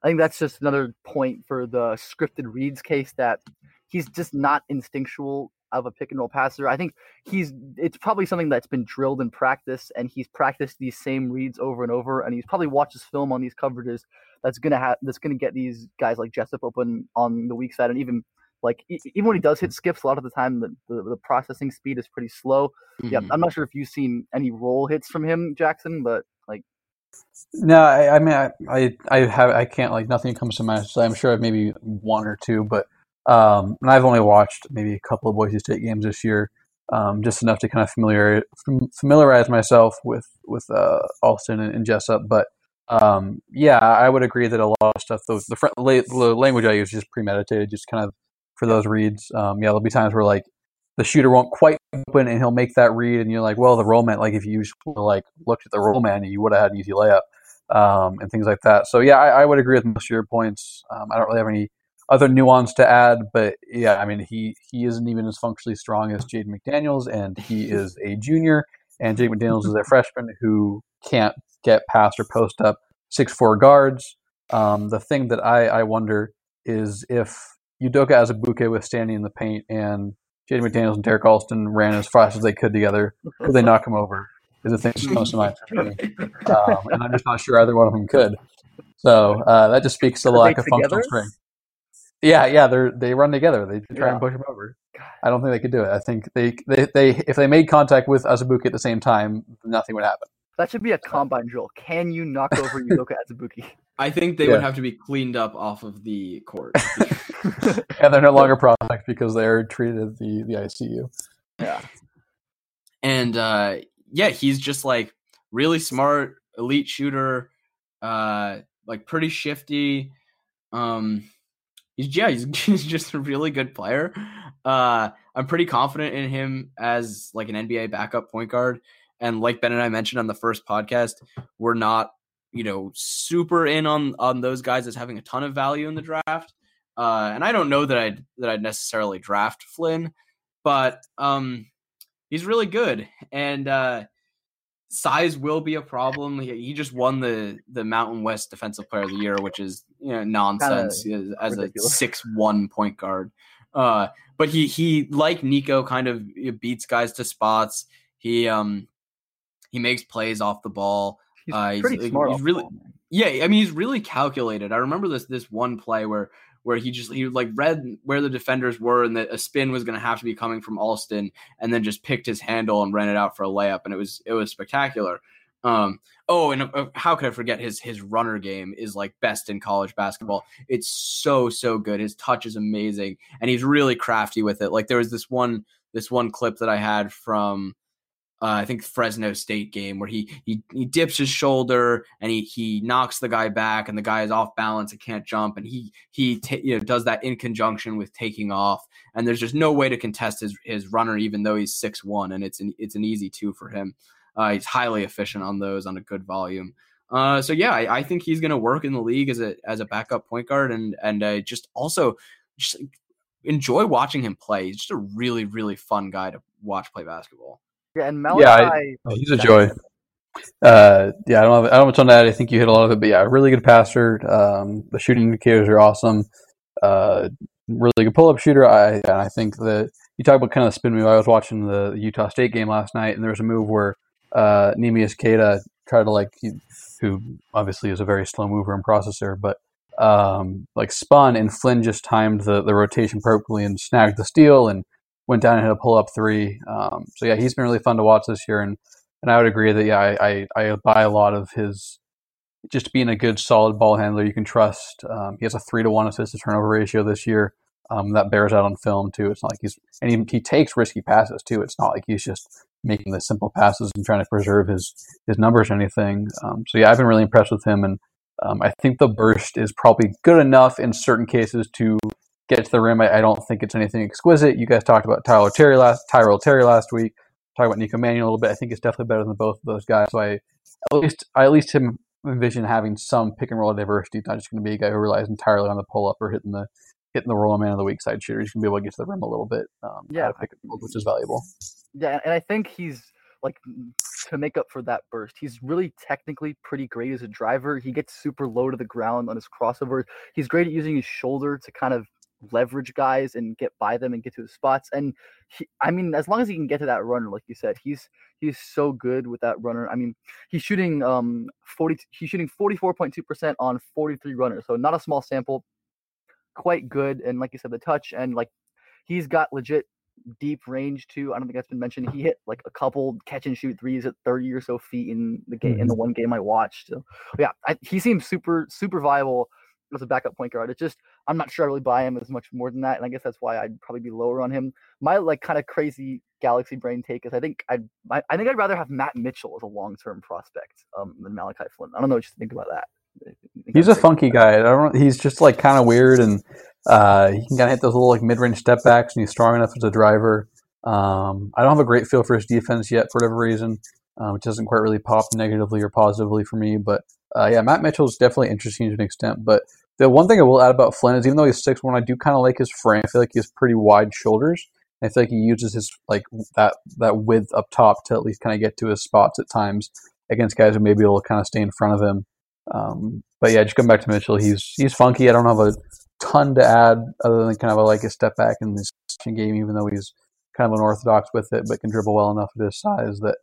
I think that's just another point for the scripted reads case that he's just not instinctual of a pick and roll passer. I think he's it's probably something that's been drilled in practice and he's practiced these same reads over and over and he's probably watched his film on these coverages that's gonna have that's gonna get these guys like Jessup open on the weak side and even like even when he does hit skips a lot of the time the, the, the processing speed is pretty slow. Yeah, Mhm. I'm not sure if you've seen any roll hits from him, Jackson, but No, I, I mean, I, I, I have, I can't like nothing comes to mind. So I'm sure I've maybe one or two, but um, and I've only watched maybe a couple of Boise State games this year, um, just enough to kind of familiar familiarize myself with with uh, Alston and, and Jessup. But um, yeah, I would agree that a lot of stuff, those the, fr- la- the language I use is just premeditated, just kind of for those reads. Um, yeah, there'll be times where like the shooter won't quite open and he'll make that read and you're like, well, the roll man, like if you just like looked at the roll man, you would have had an easy layup um, and things like that. So yeah, I, I would agree with most of your points. Um, I don't really have any other nuance to add, but yeah, I mean he he isn't even as functionally strong as Jaden McDaniels, and he is a junior, and Jaden McDaniels is a freshman who can't get past or post up six four guards. Um, the thing that I, I wonder is if Udoka Azubuike was standing in the paint and Jaden McDaniels and Derrick Alston ran as fast as they could together, could they knock him over? Is the thing that comes to mind for me. Um, and I'm just not sure either one of them could. So uh, that just speaks to the Are lack they of functional together? strength. Yeah, yeah, they they run together. They try Yeah. and push him over. I don't think they could do it. I think they, they, they if they made contact with Azubuike at the same time, nothing would happen. that should be a combine drill. Can you knock over Udoka Azubuike? I think they Yeah. would have to be cleaned up off of the court. and they're no longer prospects because they're treated at the the ICU. Yeah. and uh yeah he's just like really smart elite shooter uh like pretty shifty um he's yeah he's, he's just a really good player uh i'm pretty confident in him as like an nba backup point guard and like ben and i mentioned on the first podcast we're not you know super in on on those guys as having a ton of value in the draft uh and i don't know that i'd that i'd necessarily draft flynn but um he's really good. And uh size will be a problem. He, he just won the the mountain west defensive player of the year which is you know nonsense. As, as a six one point guard. Uh but he he like nico kind of beats guys to spots. He um he makes plays off the ball. He's Uh, he's- pretty he's smart. the really- ball, yeah, I mean he's really calculated. I remember this this one play where where he just he like read where the defenders were and that a spin was going to have to be coming from Alston, and then just picked his handle and ran it out for a layup, and it was it was spectacular. Um, oh, and uh, how could I forget his his runner game is like best in college basketball. It's so so good. His touch is amazing, and he's really crafty with it. Like there was this one this one clip that I had from uh, I think Fresno State game where he he he dips his shoulder and he he knocks the guy back and the guy is off balance and can't jump and he he ta- you know does that in conjunction with taking off and there's just no way to contest his his runner even though he's six one and it's an it's an easy two for him. Uh, he's highly efficient on those on a good volume. Uh, so yeah, I, I think he's going to work in the league as a as a backup point guard and and uh, just also just enjoy watching him play. He's just a really really fun guy to watch play basketball. Yeah, and Malachi. Yeah, I- Oh, he's a joy. Uh, yeah, I don't have I don't have much on that. I think you hit a lot of it, but yeah, really good passer. Um, the shooting indicators are awesome. Uh, really good pull up shooter. I and I think that you talk about kind of the spin move. I was watching the Utah State game last night, and there was a move where uh, Neemias tried to like he, who obviously is a very slow mover and processor, but um, like spun and Flynn just timed the, the rotation perfectly and snagged the steal and went down and hit a pull up three. Um, so yeah, he's been really fun to watch this year, and and I would agree that yeah, I, I, I buy a lot of his just being a good solid ball handler you can trust. Um, he has a three to one assist to turnover ratio this year. Um, that bears out on film too. It's not like he's and he, he takes risky passes too. It's not like he's just making the simple passes and trying to preserve his his numbers or anything. Um, so yeah, I've been really impressed with him, and um, I think the burst is probably good enough in certain cases to get to the rim. I, I don't think it's anything exquisite. You guys talked about Tyler Terry last Tyrell Terry last week. Talk about Nico Mannion a little bit. I think it's definitely better than both of those guys. So I at least I at least him envision having some pick and roll diversity. Not just going to be a guy who relies entirely on the pull up or hitting the hitting the roll man of the weak side shooter. He's going to be able to get to the rim a little bit. Um, Yeah. pick and roll, which is valuable. Yeah, and I think he's like to make up for that burst. He's really technically pretty great as a driver. He gets super low to the ground on his crossover. He's great at using his shoulder to kind of leverage guys and get by them and get to his spots. And he, I mean, as long as he can get to that runner, like you said, he's he's so good with that runner. I mean, he's shooting um 40 he's shooting 44.2% on 43 runners. So not a small sample. Quite good and like you said the touch and like he's got legit deep range too. I don't think that's been mentioned. He hit like a couple catch and shoot threes at 30 or so feet in the game in the one game I watched. So yeah, I, he seems super super viable as a backup point guard. It's just I'm not sure I really buy him as much more than that, and I guess that's why I'd probably be lower on him. My like kind of crazy galaxy brain take is I think I'd I, I think I'd rather have Matt Mitchell as a long term prospect um, than Malachi Flynn. I don't know what you think about that. He's a funky guy. I don't. He's just like kind of weird, and uh, he can kind of hit those little like mid range step backs, and he's strong enough as a driver. Um, I don't have a great feel for his defense yet, for whatever reason, uh, which doesn't quite really pop negatively or positively for me. But uh, yeah, Matt Mitchell is definitely interesting to an extent. But the one thing I will add about Flynn is even though he's six one, I do kind of like his frame. I feel like he has pretty wide shoulders. I feel like he uses his like that that width up top to at least kind of get to his spots at times against guys who maybe will kind of stay in front of him. Um, but yeah, just come back to Mitchell. He's he's funky. I don't have a ton to add other than kind of I like a step back in this game, even though he's kind of unorthodox with it, but can dribble well enough at his size that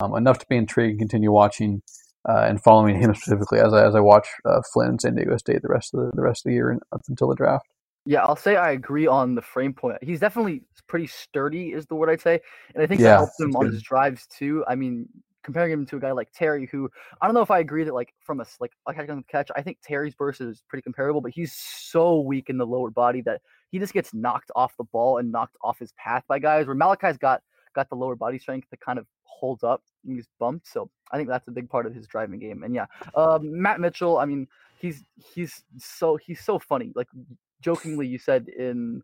um, enough to be intrigued and continue watching uh, and following him specifically as I as I watch uh, Flynn and San Diego State the rest of the, the rest of the year and up until the draft. Yeah, I'll say I agree on the frame point. He's definitely pretty sturdy, is the word I'd say, and I think Yeah, that helps him on his drives too. I mean, comparing him to a guy like Terry, who I don't know if I agree that like from a like like I can catch, I think Terry's burst is pretty comparable, but he's so weak in the lower body that he just gets knocked off the ball and knocked off his path by guys. Where Malachi's got got the lower body strength to kind of holds up and he's bumped. So I think that's a big part of his driving game. And yeah, um, Matt Mitchell, I mean, he's he's so he's so funny. Like jokingly, you said in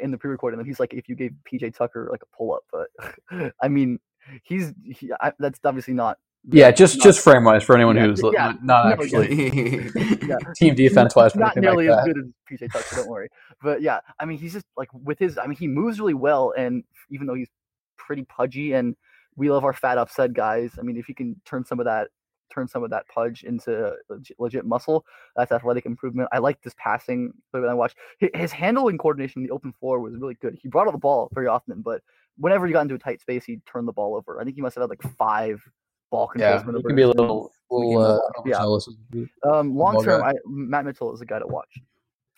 in the pre-recording that he's like if you gave PJ Tucker like a pull up, but I mean, he's he, I, that's obviously not. Yeah, just not- just frame wise for anyone Yeah, who's yeah, not, not no, actually yeah. team defense wise, not nearly like as that. good as PJ Tucker, don't worry. But yeah, I mean, he's just like with his. I mean, he moves really well, and even though he's pretty pudgy, and we love our fat upside guys. I mean, if he can turn some of that, turn some of that pudge into legit, legit muscle, that's athletic improvement. I like this passing play when I watched his handling coordination in the open floor was really good. He brought out the ball very often, but whenever he got into a tight space, he'd turn the ball over. I think he must have had like five ball controls. Yeah, it can be a little, little uh, Yeah. Um, long term, Matt Mitchell is a guy to watch.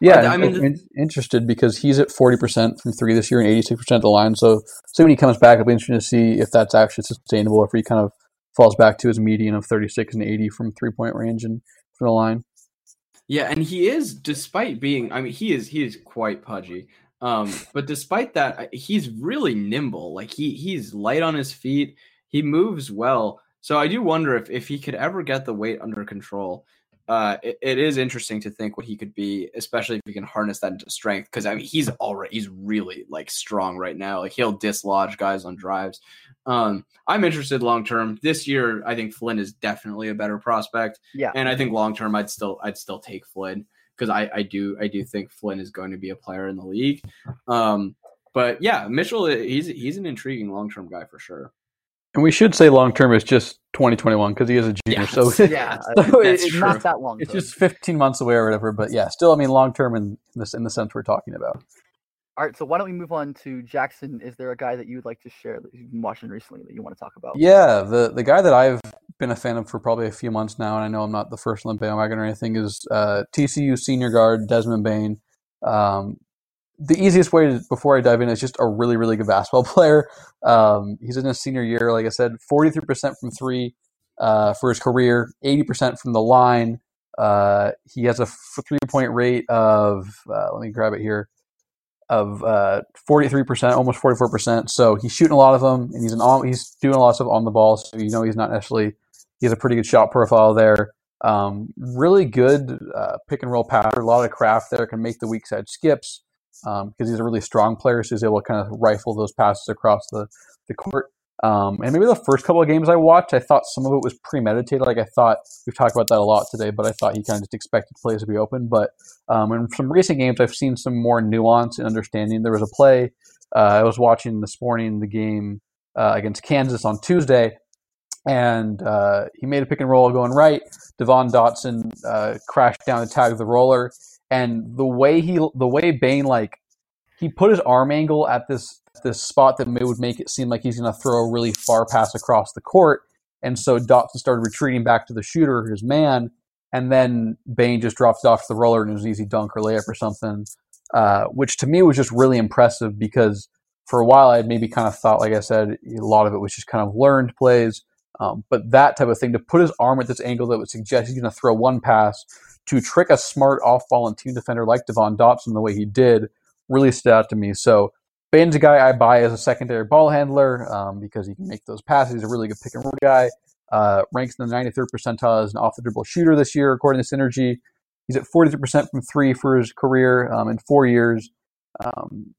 Yeah, I I mean, interested because he's at forty percent from three this year and eighty six percent of the line. So, so when he comes back, it'll be interesting to see if that's actually sustainable. If he kind of falls back to his median of thirty six and eighty from three point range and from the line. Yeah, and he is, despite being, I mean, he is he is quite pudgy. Um, but despite that, he's really nimble. Like he he's light on his feet. He moves well. So I do wonder if if he could ever get the weight under control. Uh, it, it is interesting to think what he could be, especially if he can harness that into strength. Because I mean, he's already he's really like strong right now. Like he'll dislodge guys on drives. Um, I'm interested long term. This year, I think Flynn is definitely a better prospect Yeah. and I think long term, I'd still I'd still take Flynn because I I do I do think Flynn is going to be a player in the league. Um, but yeah, Mitchell he's he's an intriguing long term guy for sure. And we should say long term is just twenty twenty one because he is a junior. Yeah, so Yeah, so it's true. not that long. it's though. just fifteen months away or whatever. But yeah, still, I mean, long term in this in the sense we're talking about. All right, so why don't we move on to Jackson? Is there a guy that you would like to share that you've been watching recently that you want to talk about? Yeah, the the guy that I've been a fan of for probably a few months now, and I know I'm not the first on the bandwagon or anything, is uh, TCU senior guard Desmond Bane. Um, the easiest way to, before I dive in is just a really really good basketball player. Um, he's in his senior year, like I said, 43% from three uh, for his career, 80% from the line. Uh, he has a three point rate of uh, let me grab it here of uh, 43%, almost 44%. So he's shooting a lot of them, and he's an on, he's doing a lot of on the ball. So you know he's not necessarily he has a pretty good shot profile there. Um, really good uh, pick and roll passer, a lot of craft there. Can make the weak side skips um, because he's a really strong player, so he's able to kind of rifle those passes across the the court. Um, and maybe the first couple of games I watched, I thought some of it was premeditated. Like I thought we've talked about that a lot today, but I thought he kind of just expected plays to be open. But um, in some recent games, I've seen some more nuance and understanding. There was a play uh, I was watching this morning, the game uh, against Kansas on Tuesday, and uh, he made a pick and roll going right. Devon Dotson uh, crashed down to tag of the roller, and the way he, the way Bane like, he put his arm angle at this this spot that would make it seem like he's going to throw a really far pass across the court, and so Dotson started retreating back to the shooter, his man, and then Bane just dropped it off to the roller and it was an easy dunk or layup or something, uh, which to me was just really impressive because for a while I had maybe kind of thought, like I said, a lot of it was just kind of learned plays. Um, but that type of thing to put his arm at this angle that would suggest he's going to throw one pass to trick a smart off-ball and team defender like Devon Dotson the way he did really stood out to me. So Bane's a guy I buy as a secondary ball handler um, because he can make those passes. He's a really good pick and roll guy. Uh, ranks in the 93rd percentile as an off the dribble shooter this year, according to Synergy. He's at 43% from three for his career um, in four years. Um,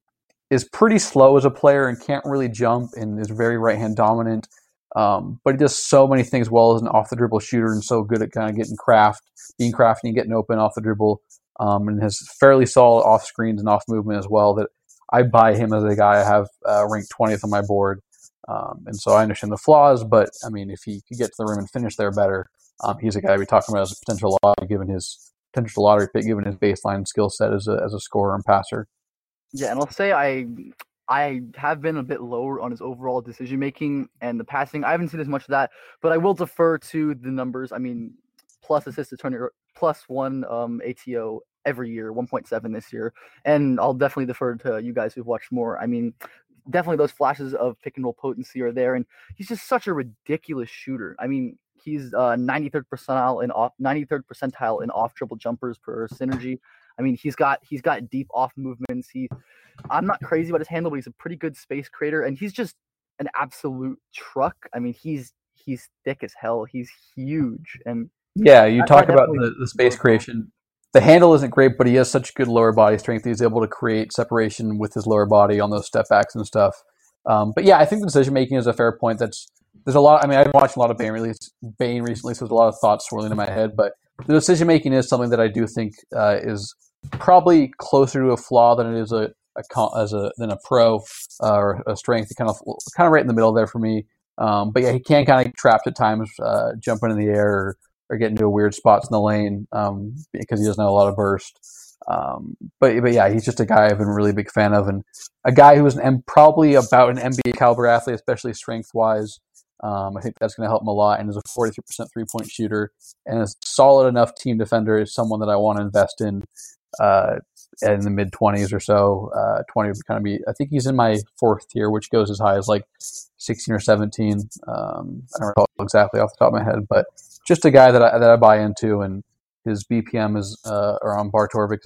is pretty slow as a player and can't really jump and is very right hand dominant. Um, but he does so many things well as an off the dribble shooter and so good at kind of getting craft, being crafty and getting open off the dribble. Um, and has fairly solid off screens and off movement as well. That I buy him as a guy I have uh, ranked 20th on my board. Um, and so I understand the flaws, but I mean, if he could get to the rim and finish there better, um, he's a guy we talking about as a potential lottery, given his potential lottery pick, given his baseline skill set as a, as a scorer and passer. Yeah, and I'll say I I have been a bit lower on his overall decision making and the passing. I haven't seen as much of that, but I will defer to the numbers. I mean, plus assist to turnover, plus one um, ATO every year, 1.7 this year, and I'll definitely defer to you guys who've watched more. I mean, definitely those flashes of pick and roll potency are there, and he's just such a ridiculous shooter. I mean, he's uh, 93rd percentile in off 93rd percentile in off triple jumpers per synergy. I mean, he's got he's got deep off movements. He, I'm not crazy about his handle, but he's a pretty good space creator, and he's just an absolute truck. I mean, he's he's thick as hell. He's huge, and yeah, you I- I talk about the, the space creation. The handle isn't great, but he has such good lower body strength. He's able to create separation with his lower body on those step backs and stuff. Um, but yeah, I think the decision making is a fair point. That's there's a lot. I mean, I've watched a lot of Bane release Bane recently, so there's a lot of thoughts swirling in my head. But the decision making is something that I do think uh, is probably closer to a flaw than it is a, a as a than a pro uh, or a strength. Kind of kind of right in the middle there for me. Um, but yeah, he can kind of get trapped at times, uh, jumping in the air or, or get into weird spots in the lane um, because he doesn't have a lot of burst. Um, but but yeah, he's just a guy I've been really big fan of, and a guy who's an probably about an NBA caliber athlete, especially strength wise. Um, I think that's going to help him a lot, and is a 43% three point shooter, and a solid enough team defender is someone that I want to invest in uh, in the mid 20s or so. Uh, 20 would kind of be, I think he's in my fourth tier, which goes as high as like 16 or 17. Um, I don't recall exactly off the top of my head, but just a guy that I, that I buy into, and his BPM is uh, or on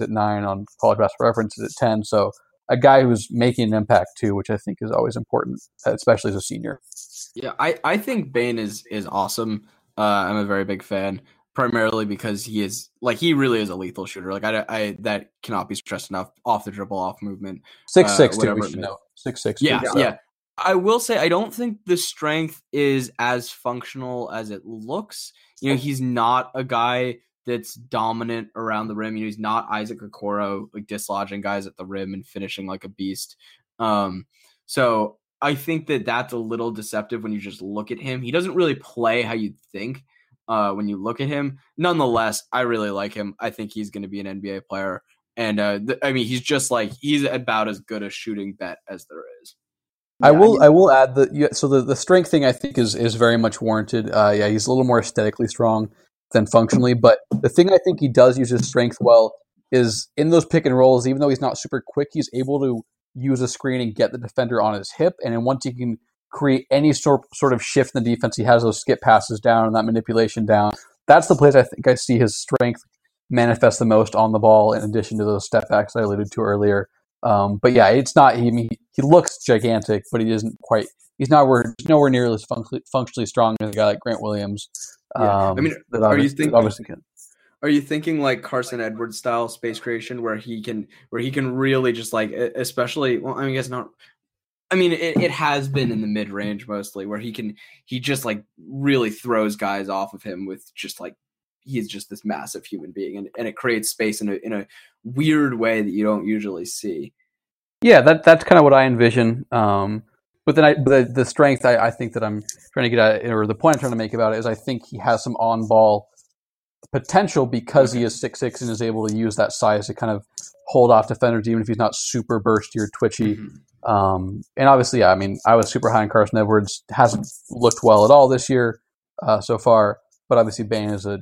at nine, on College Basketball Reference is at 10. So a guy who's making an impact too, which I think is always important, especially as a senior. Yeah, I, I think Bane is is awesome. Uh, I'm a very big fan, primarily because he is like he really is a lethal shooter. Like I, I that cannot be stressed enough. Off the dribble, off movement. Six Uh, six too. whatever We should know six six. Yeah, too, yeah. so. I will say I don't think the strength is as functional as it looks. You know, he's not a guy that's dominant around the rim. You know, he's not Isaac Okoro, like dislodging guys at the rim and finishing like a beast. Um, so I think that that's a little deceptive when you just look at him. He doesn't really play how you'd think uh, when you look at him. Nonetheless, I really like him. I think he's going to be an NBA player. And uh, th- I mean, he's just like he's about as good a shooting bet as there is. I Yeah, will. mean- I will add that. Yeah, so the, the strength thing I think is is very much warranted. Uh, yeah, he's a little more aesthetically strong than functionally, but the thing I think he does use his strength well is in those pick and rolls. Even though he's not super quick, he's able to use a screen and get the defender on his hip, and then once he can create any sort sort of shift in the defense, he has those skip passes down and that manipulation down. That's the place I think I see his strength manifest the most on the ball. In addition to those step backs I alluded to earlier. Um, but yeah, it's not. He, I mean, he looks gigantic, but he isn't quite. He's not where he's nowhere near as functionally, functionally strong as a guy like Grant Williams. Yeah. Um, I mean, that are you thinking- obviously can. Are you thinking like Carson Edwards style space creation where he can where he can really just like especially well I mean I guess not I mean it, it has been in the mid range mostly where he can he just like really throws guys off of him with just like he's just this massive human being and, and it creates space in a in a weird way that you don't usually see. Yeah, that that's kind of what I envision. Um, but then I, the the strength I, I think that I'm trying to get at, or the point I'm trying to make about it is I think he has some on ball potential because he is six six and is able to use that size to kind of hold off defenders even if he's not super bursty or twitchy. Mhm. Um, and obviously, yeah, I mean, I was super high on Carson Edwards. Hasn't looked well at all this year uh, so far. But obviously, Bane is a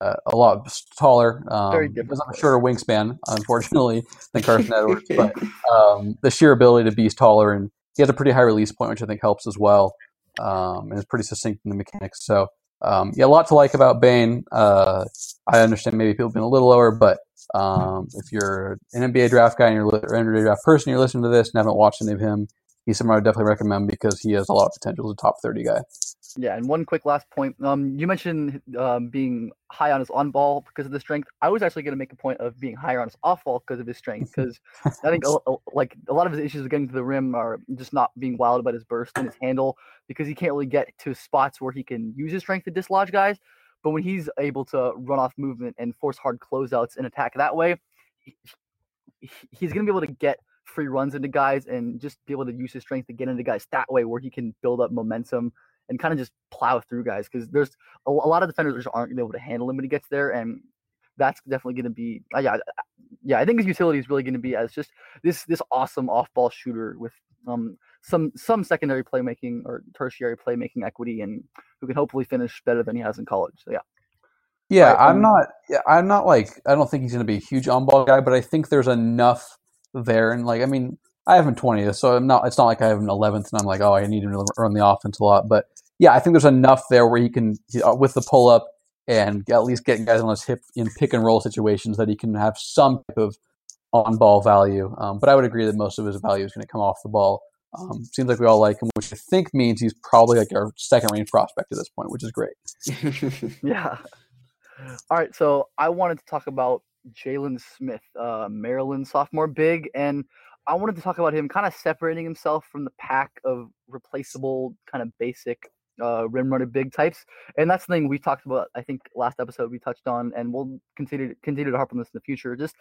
a, a lot taller. Um, Very different a shorter wingspan, unfortunately, than Carson Edwards. But um, the sheer ability to be taller and he has a pretty high release point, which I think helps as well. Um, and is pretty succinct in the mechanics. So um, yeah, a lot to like about Bane. Uh, I understand maybe people being a little lower, but um, if you're an NBA draft guy and you're or NBA draft person, you're listening to this and haven't watched any of him, he's someone I would definitely recommend because he has a lot of potential as a top 30 guy. Yeah, and one quick last point. Um, you mentioned um, being high on his on ball because of the strength. I was actually going to make a point of being higher on his off ball because of his strength. Because I think a, a- like a lot of his issues with getting to the rim are just not being wild about his burst and his handle because he can't really get to spots where he can use his strength to dislodge guys. But when he's able to run off movement and force hard closeouts and attack that way, he- he- he's going to be able to get free runs into guys and just be able to use his strength to get into guys that way where he can build up momentum and kind of just plow through guys because there's a, a lot of defenders just aren't going to be able to handle him when he gets there and that's definitely going to be uh, yeah yeah I think his utility is really going to be as just this this awesome off ball shooter with um some some secondary playmaking or tertiary playmaking equity and who can hopefully finish better than he has in college so yeah Yeah, Right, I'm um, not. Yeah, I'm not like. I don't think he's going to be a huge on ball guy, but I think there's enough there, and like, I mean, I have him twentieth, so I'm not. It's not like I have him eleventh, and I'm like, oh, I need him to run the offense a lot. But yeah, I think there's enough there where he can uh, with the pull up and at least get guys on his hip in pick and roll situations that he can have some type of on ball value. Um, but I would agree that most of his value is going to come off the ball. Um, seems like we all like him, which I think means he's probably like our second range prospect at this point, which is great. yeah. All right, so I wanted to talk about Jalen Smith, uh, Maryland sophomore big, and I wanted to talk about him kind of separating himself from the pack of replaceable, kind of basic uh, rim runner big types, and that's the thing we talked about. I think last episode we touched on, and we'll continue to continue to harp on this in the future. Just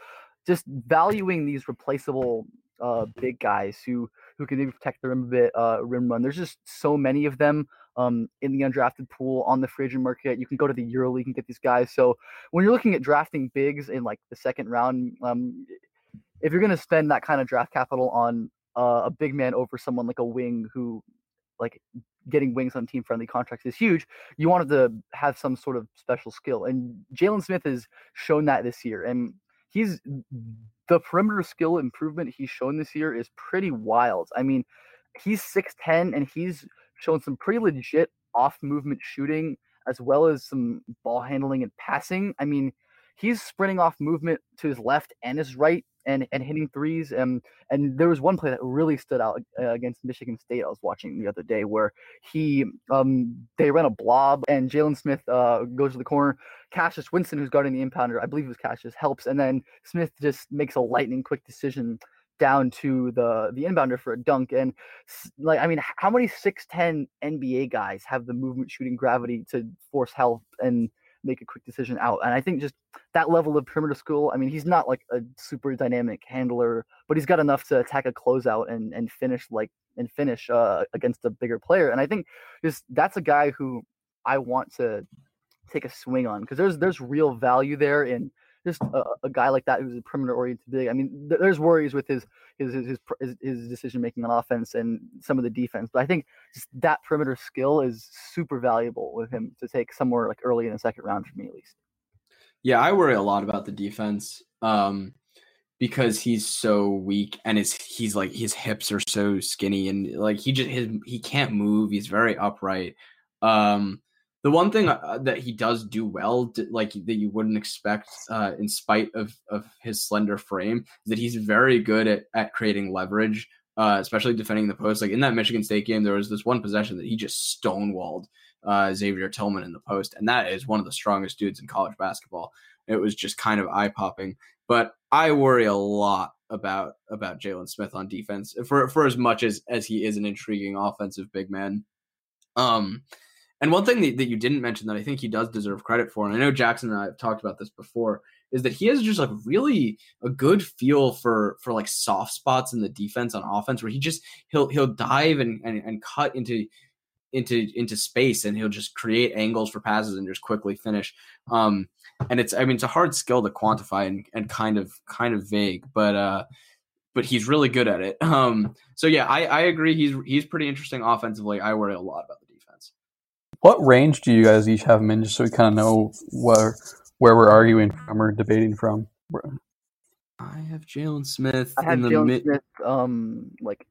just valuing these replaceable uh, big guys who who can maybe protect the rim a bit, uh, rim run. There's just so many of them um, in the undrafted pool on the free agent market. You can go to the EuroLeague and get these guys. So when you're looking at drafting bigs in like the second round, um, if you're going to spend that kind of draft capital on uh, a big man over someone like a wing who like getting wings on team friendly contracts is huge. You wanted to have some sort of special skill. And Jalen Smith has shown that this year. And he's the perimeter skill improvement he's shown this year is pretty wild. I mean, he's 6'10 and he's shown some pretty legit off movement shooting as well as some ball handling and passing. I mean, he's sprinting off movement to his left and his right and, and hitting threes. And and there was one play that really stood out uh, against Michigan State. I was watching the other day where he um they ran a blob and Jalen Smith uh, goes to the corner. Cassius Winston, who's guarding the inbounder, I believe it was Cassius, helps, and then Smith just makes a lightning quick decision down to the the inbounder for a dunk and like i mean how many 6'10 nba guys have the movement shooting gravity to force help and make a quick decision out. And I think just that level of perimeter skill, I mean, he's not like a super dynamic handler, but he's got enough to attack a closeout and, and finish like and finish uh, against a bigger player. And I think just that's a guy who I want to take a swing on because there's there's real value there in just a, a, guy like that who's a perimeter oriented big. I mean, th- there's worries with his his his his, his decision making on offense and some of the defense, but I think just that perimeter skill is super valuable with him to take somewhere like early in the second round for me at least. Yeah, I worry a lot about the defense um, because he's so weak and his he's like his hips are so skinny and like he just his he can't move. He's very upright. Um, the one thing uh, that he does do well, like that you wouldn't expect, uh, in spite of of his slender frame, is that he's very good at at creating leverage, uh, especially defending the post. Like in that Michigan State game, there was this one possession that he just stonewalled uh, Xavier Tillman in the post, and that is one of the strongest dudes in college basketball. It was just kind of eye popping. But I worry a lot about about Jalen Smith on defense for for as much as as he is an intriguing offensive big man. Um, and one thing that, that you didn't mention that I think he does deserve credit for, and I know Jackson and I have talked about this before, is that he has just like really a good feel for for like soft spots in the defense on offense where he just he'll he'll dive and, and, and cut into into into space and he'll just create angles for passes and just quickly finish. Um and it's I mean it's a hard skill to quantify and, and kind of kind of vague, but uh but he's really good at it. Um so yeah, I, I agree he's he's pretty interesting offensively. I worry a lot about the what range do you guys each have them in, just so we kind of know where where we're arguing from or debating from? I have Jalen Smith. I have Jalen mid- Smith, um, like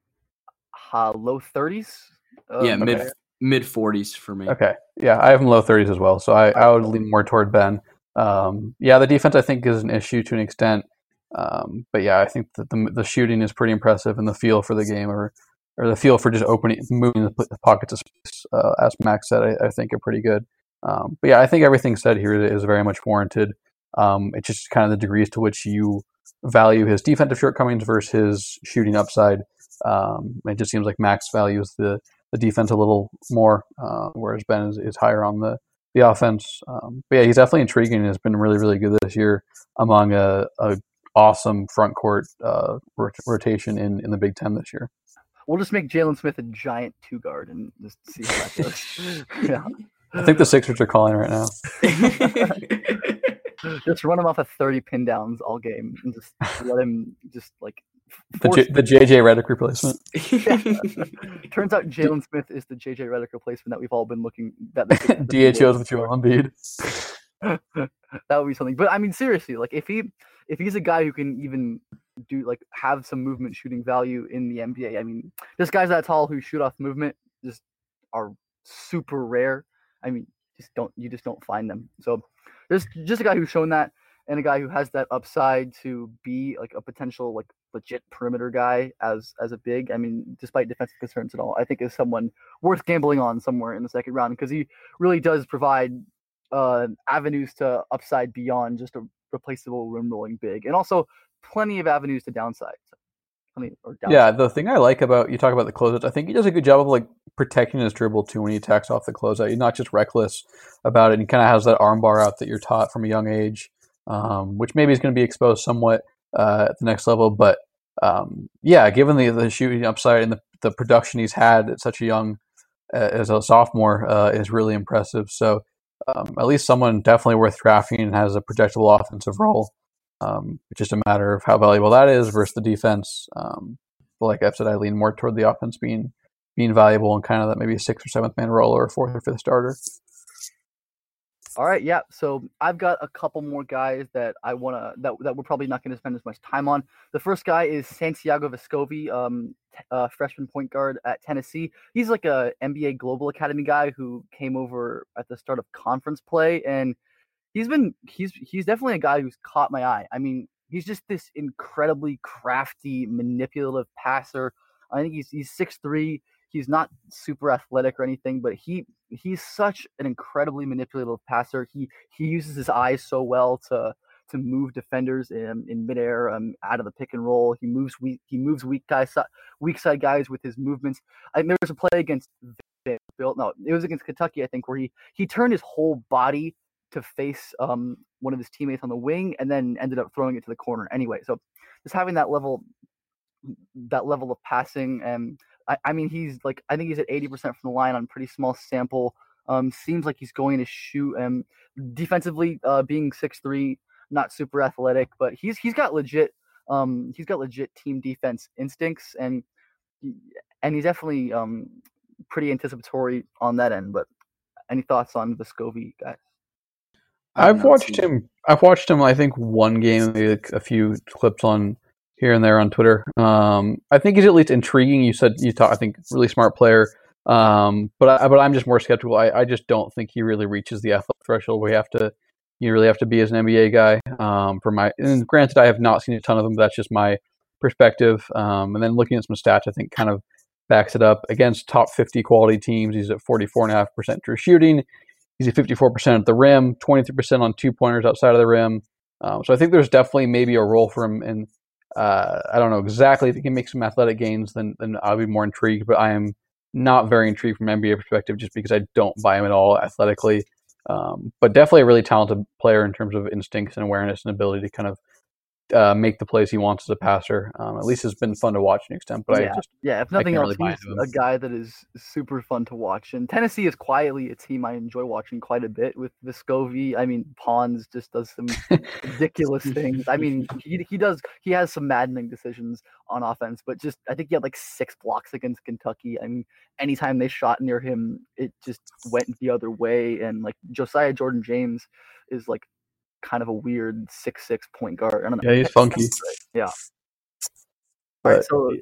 uh, low thirties. Um, yeah, mid okay. mid forties for me. Okay, yeah, I have him low thirties as well. So I, I would lean more toward Ben. Um, yeah, the defense I think is an issue to an extent, um, but yeah, I think that the the shooting is pretty impressive, and the feel for the game are or the feel for just opening, moving the pockets of space, uh, as Max said, I, I, think are pretty good. Um, but yeah, I think everything said here is very much warranted. Um, it's just kind of the degrees to which you value his defensive shortcomings versus his shooting upside. Um, it just seems like Max values the, the defense a little more, uh, whereas Ben is, is higher on the, the offense. Um, but yeah, he's definitely intriguing and has been really, really good this year among a, a awesome front court uh, rot- rotation in, in the Big Ten this year. We'll just make Jalen Smith a giant two guard and just see how that goes. yeah. I think the Sixers are calling right now. just run him off of 30 pin downs all game and just let him just like the, J- the JJ Redick replacement. yeah. Turns out Jalen Smith is the JJ Redick replacement that we've all been looking that DHOs with Joel Embiid. that would be something. But I mean, seriously, like if he if he's a guy who can even do like have some movement shooting value in the NBA, I mean, just guys that tall who shoot off movement just are super rare. I mean, just don't you just don't find them. So there's just a guy who's shown that and a guy who has that upside to be like a potential like legit perimeter guy as as a big. I mean, despite defensive concerns and all, I think is someone worth gambling on somewhere in the second round because he really does provide uh, avenues to upside beyond just a replaceable rim rolling big, and also plenty of avenues to downside. So, plenty, downside. Yeah, the thing I like about you talk about the closeouts, I think he does a good job of like protecting his dribble too when he attacks off the closeout. He's not just reckless about it. He kind of has that armbar out that you're taught from a young age, um, which maybe is going to be exposed somewhat uh, at the next level. But um, yeah, given the the shooting upside and the, the production he's had at such a young uh, as a sophomore uh, is really impressive. So um, at least someone definitely worth drafting and has a projectable offensive role. Um, it's just a matter of how valuable that is versus the defense. Um, like I've said, I lean more toward the offense being being valuable and kind of that maybe a sixth or seventh man role or fourth or fifth starter. All right, yeah. So I've got a couple more guys that I want to that that we're probably not to spend as much time on. The first guy is Santiago Vescovi, um, uh, freshman point guard at Tennessee. He's like a NBA Global Academy guy who came over at the start of conference play, and he's been he's he's definitely a guy who's caught my eye. I mean, he's just this incredibly crafty, manipulative passer. I think he's he's six three he's not super athletic or anything, but he he's such an incredibly manipulative passer. He he uses his eyes so well to to move defenders in in midair, um, out of the pick and roll. He moves weak he moves weak guys weak side guys with his movements. I there was a play against Bill. No, it was against Kentucky, I think, where he he turned his whole body to face um, one of his teammates on the wing and then ended up throwing it to the corner anyway. So just having that level that level of passing and I, I mean, he's like, I think he's at 80% from the line on pretty small sample. Um, seems like he's going to shoot. And defensively, uh, being six three, not super athletic, but he's he's got legit, um, he's got legit team defense instincts, and and he's definitely um pretty anticipatory on that end. But any thoughts on Vescovi, guys? I've watched him. I've watched him. I think one game, maybe a few clips on here and there on Twitter. Um, I think he's at least intriguing. You said you thought I think really smart player, um, but I, but I'm just more skeptical. I, I just don't think he really reaches the athletic threshold. We have to you really have to be as an NBA guy. Um, for my and granted, I have not seen a ton of them. But that's just my perspective. Um, and then looking at some stats, I think kind of backs it up against top 50 quality teams. He's at 44.5% true shooting. He's at 54% at the rim, 23% on two pointers outside of the rim. Um, so I think there's definitely maybe a role for him in uh, I don't know exactly if he can make some athletic gains, then then I'll be more intrigued. But I am not very intrigued from NBA perspective, just because I don't buy him at all athletically. Um, but definitely a really talented player in terms of instincts and awareness and ability to kind of uh, make the plays he wants as a passer. Um, at least it's been fun to watch to an extent. But yeah, I just yeah, if nothing else, really he's a guy that is super fun to watch. And Tennessee is quietly a team I enjoy watching quite a bit with Vescovi. I mean, Pons just does some ridiculous things. I mean, he he does he has some maddening decisions on offense, but just I think he had like six blocks against Kentucky. I mean, anytime they shot near him, it just went the other way. And like Josiah Jordan James is like kind of a weird six six point guard. I don't know. Yeah, he's funky. Yeah. All right, so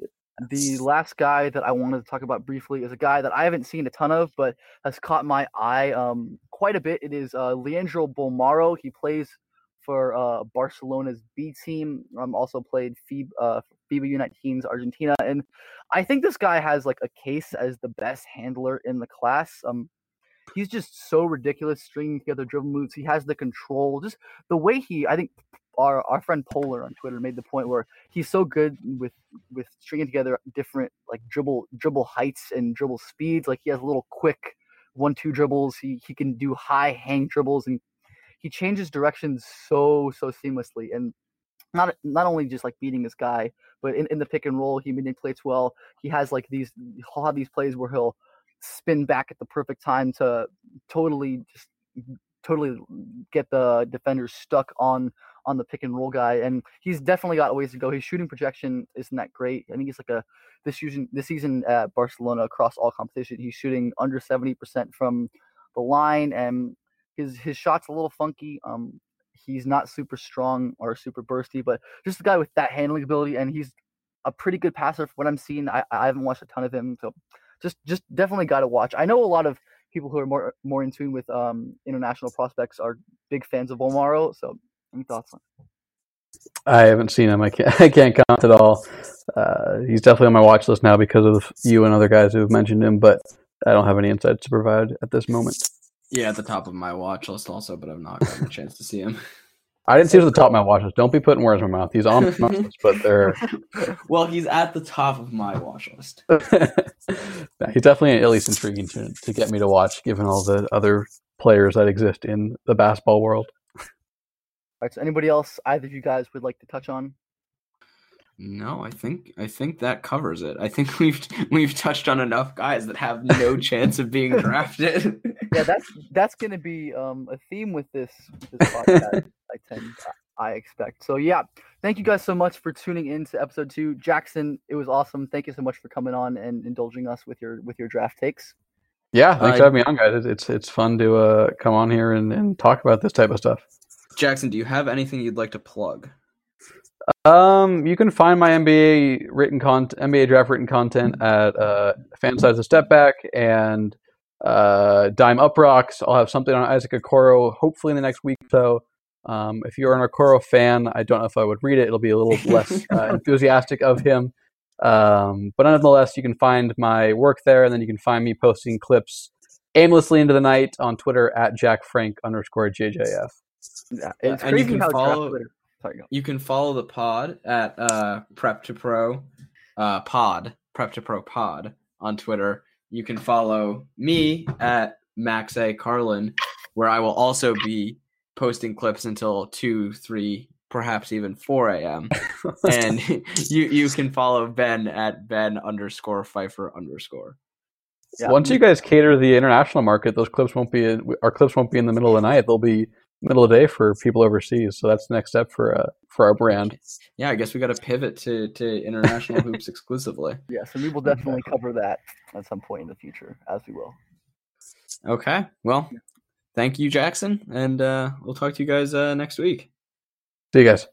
the last guy that I wanted to talk about briefly is a guy that I haven't seen a ton of, but has caught my eye um, quite a bit. It is uh, Leandro Bolmaro. He plays for uh, Barcelona's B team. Um, also played FIBA, uh, FIBA U19s Argentina, and I think this guy has like a case as the best handler in the class. Um, he's just so ridiculous stringing together dribble moves. He has the control, just the way he. I think our our friend Polar on Twitter made the point where he's so good with with stringing together different like dribble dribble heights and dribble speeds. Like he has little quick one two dribbles. He he can do high hang dribbles and he changes directions so so seamlessly and not not only just like beating this guy, but in, in the pick and roll he manipulates well. He has like these he'll have these plays where he'll spin back at the perfect time to totally just totally get the defenders stuck on on the pick and roll guy and he's definitely got ways to go his shooting projection isn't that great i think he's like a this season this season at barcelona across all competition he's shooting under 70% from the line and his his shot's a little funky um he's not super strong or super bursty, but just a guy with that handling ability, and he's a pretty good passer. From what I'm seeing, I, I haven't watched a ton of him, so just just definitely got to watch. I know a lot of people who are more more in tune with um, international prospects are big fans of Bolmaro. So, any thoughts on? I haven't seen him. I can't. I can't comment at all. Uh, he's definitely on my watch list now because of you and other guys who have mentioned him, but I don't have any insights to provide at this moment. Yeah, at the top of my watch list also, but I've not gotten a chance to see him. I didn't see him at the top of my watch list. Don't be putting words in my mouth. He's on my list, but they're Well, he's at the top of my watch list. Yeah, he's definitely at least intriguing to, to get me to watch, given all the other players that exist in the basketball world. All right. So, anybody else either of you guys would like to touch on? No, I think I think that covers it. I think we've we've touched on enough guys that have no chance of being drafted. Yeah, that's that's going to be um, a theme with this, this podcast. I tend, I expect. So yeah, thank you guys so much for tuning in to episode two. Jackson, it was awesome. Thank you so much for coming on and indulging us with your with your draft takes. Yeah, thanks I- for having me on, guys. It's it's, it's fun to uh, come on here and, and talk about this type of stuff. Jackson, do you have anything you'd like to plug? Um, you can find my NBA written content, NBA draft written content at uh, FanSided of Step Back and uh, Dime UPROXX. I'll have something on Isaac Okoro hopefully in the next week or so. Um, if you're an Okoro fan, I don't know if I would read it. It'll be a little less uh, enthusiastic of him. Um, but nonetheless, you can find my work there, and then you can find me posting clips aimlessly into the night on Twitter at Jack Frank underscore JJF. Yeah, it's and you crazy can how draft follow- Twitter. Sorry, go. You can follow the pod at uh, Prep to Pro uh, Pod, Prep to Pro Pod on Twitter. You can follow me at Max A Carlin, where I will also be posting clips until two, three, perhaps even four a.m. and you you can follow Ben at Ben underscore Pfeiffer underscore. Yeah. Once you guys cater the international market, those clips won't be in, our clips won't be in the middle of the night. They'll be middle of the day for people overseas. So that's the next step for uh, for our brand. Yeah, I guess we got to pivot to to international hoops exclusively. Yeah, so we will definitely cover that at some point in the future, as we will. Okay, well, thank you, Jackson, and uh, we'll talk to you guys uh, next week. See you guys.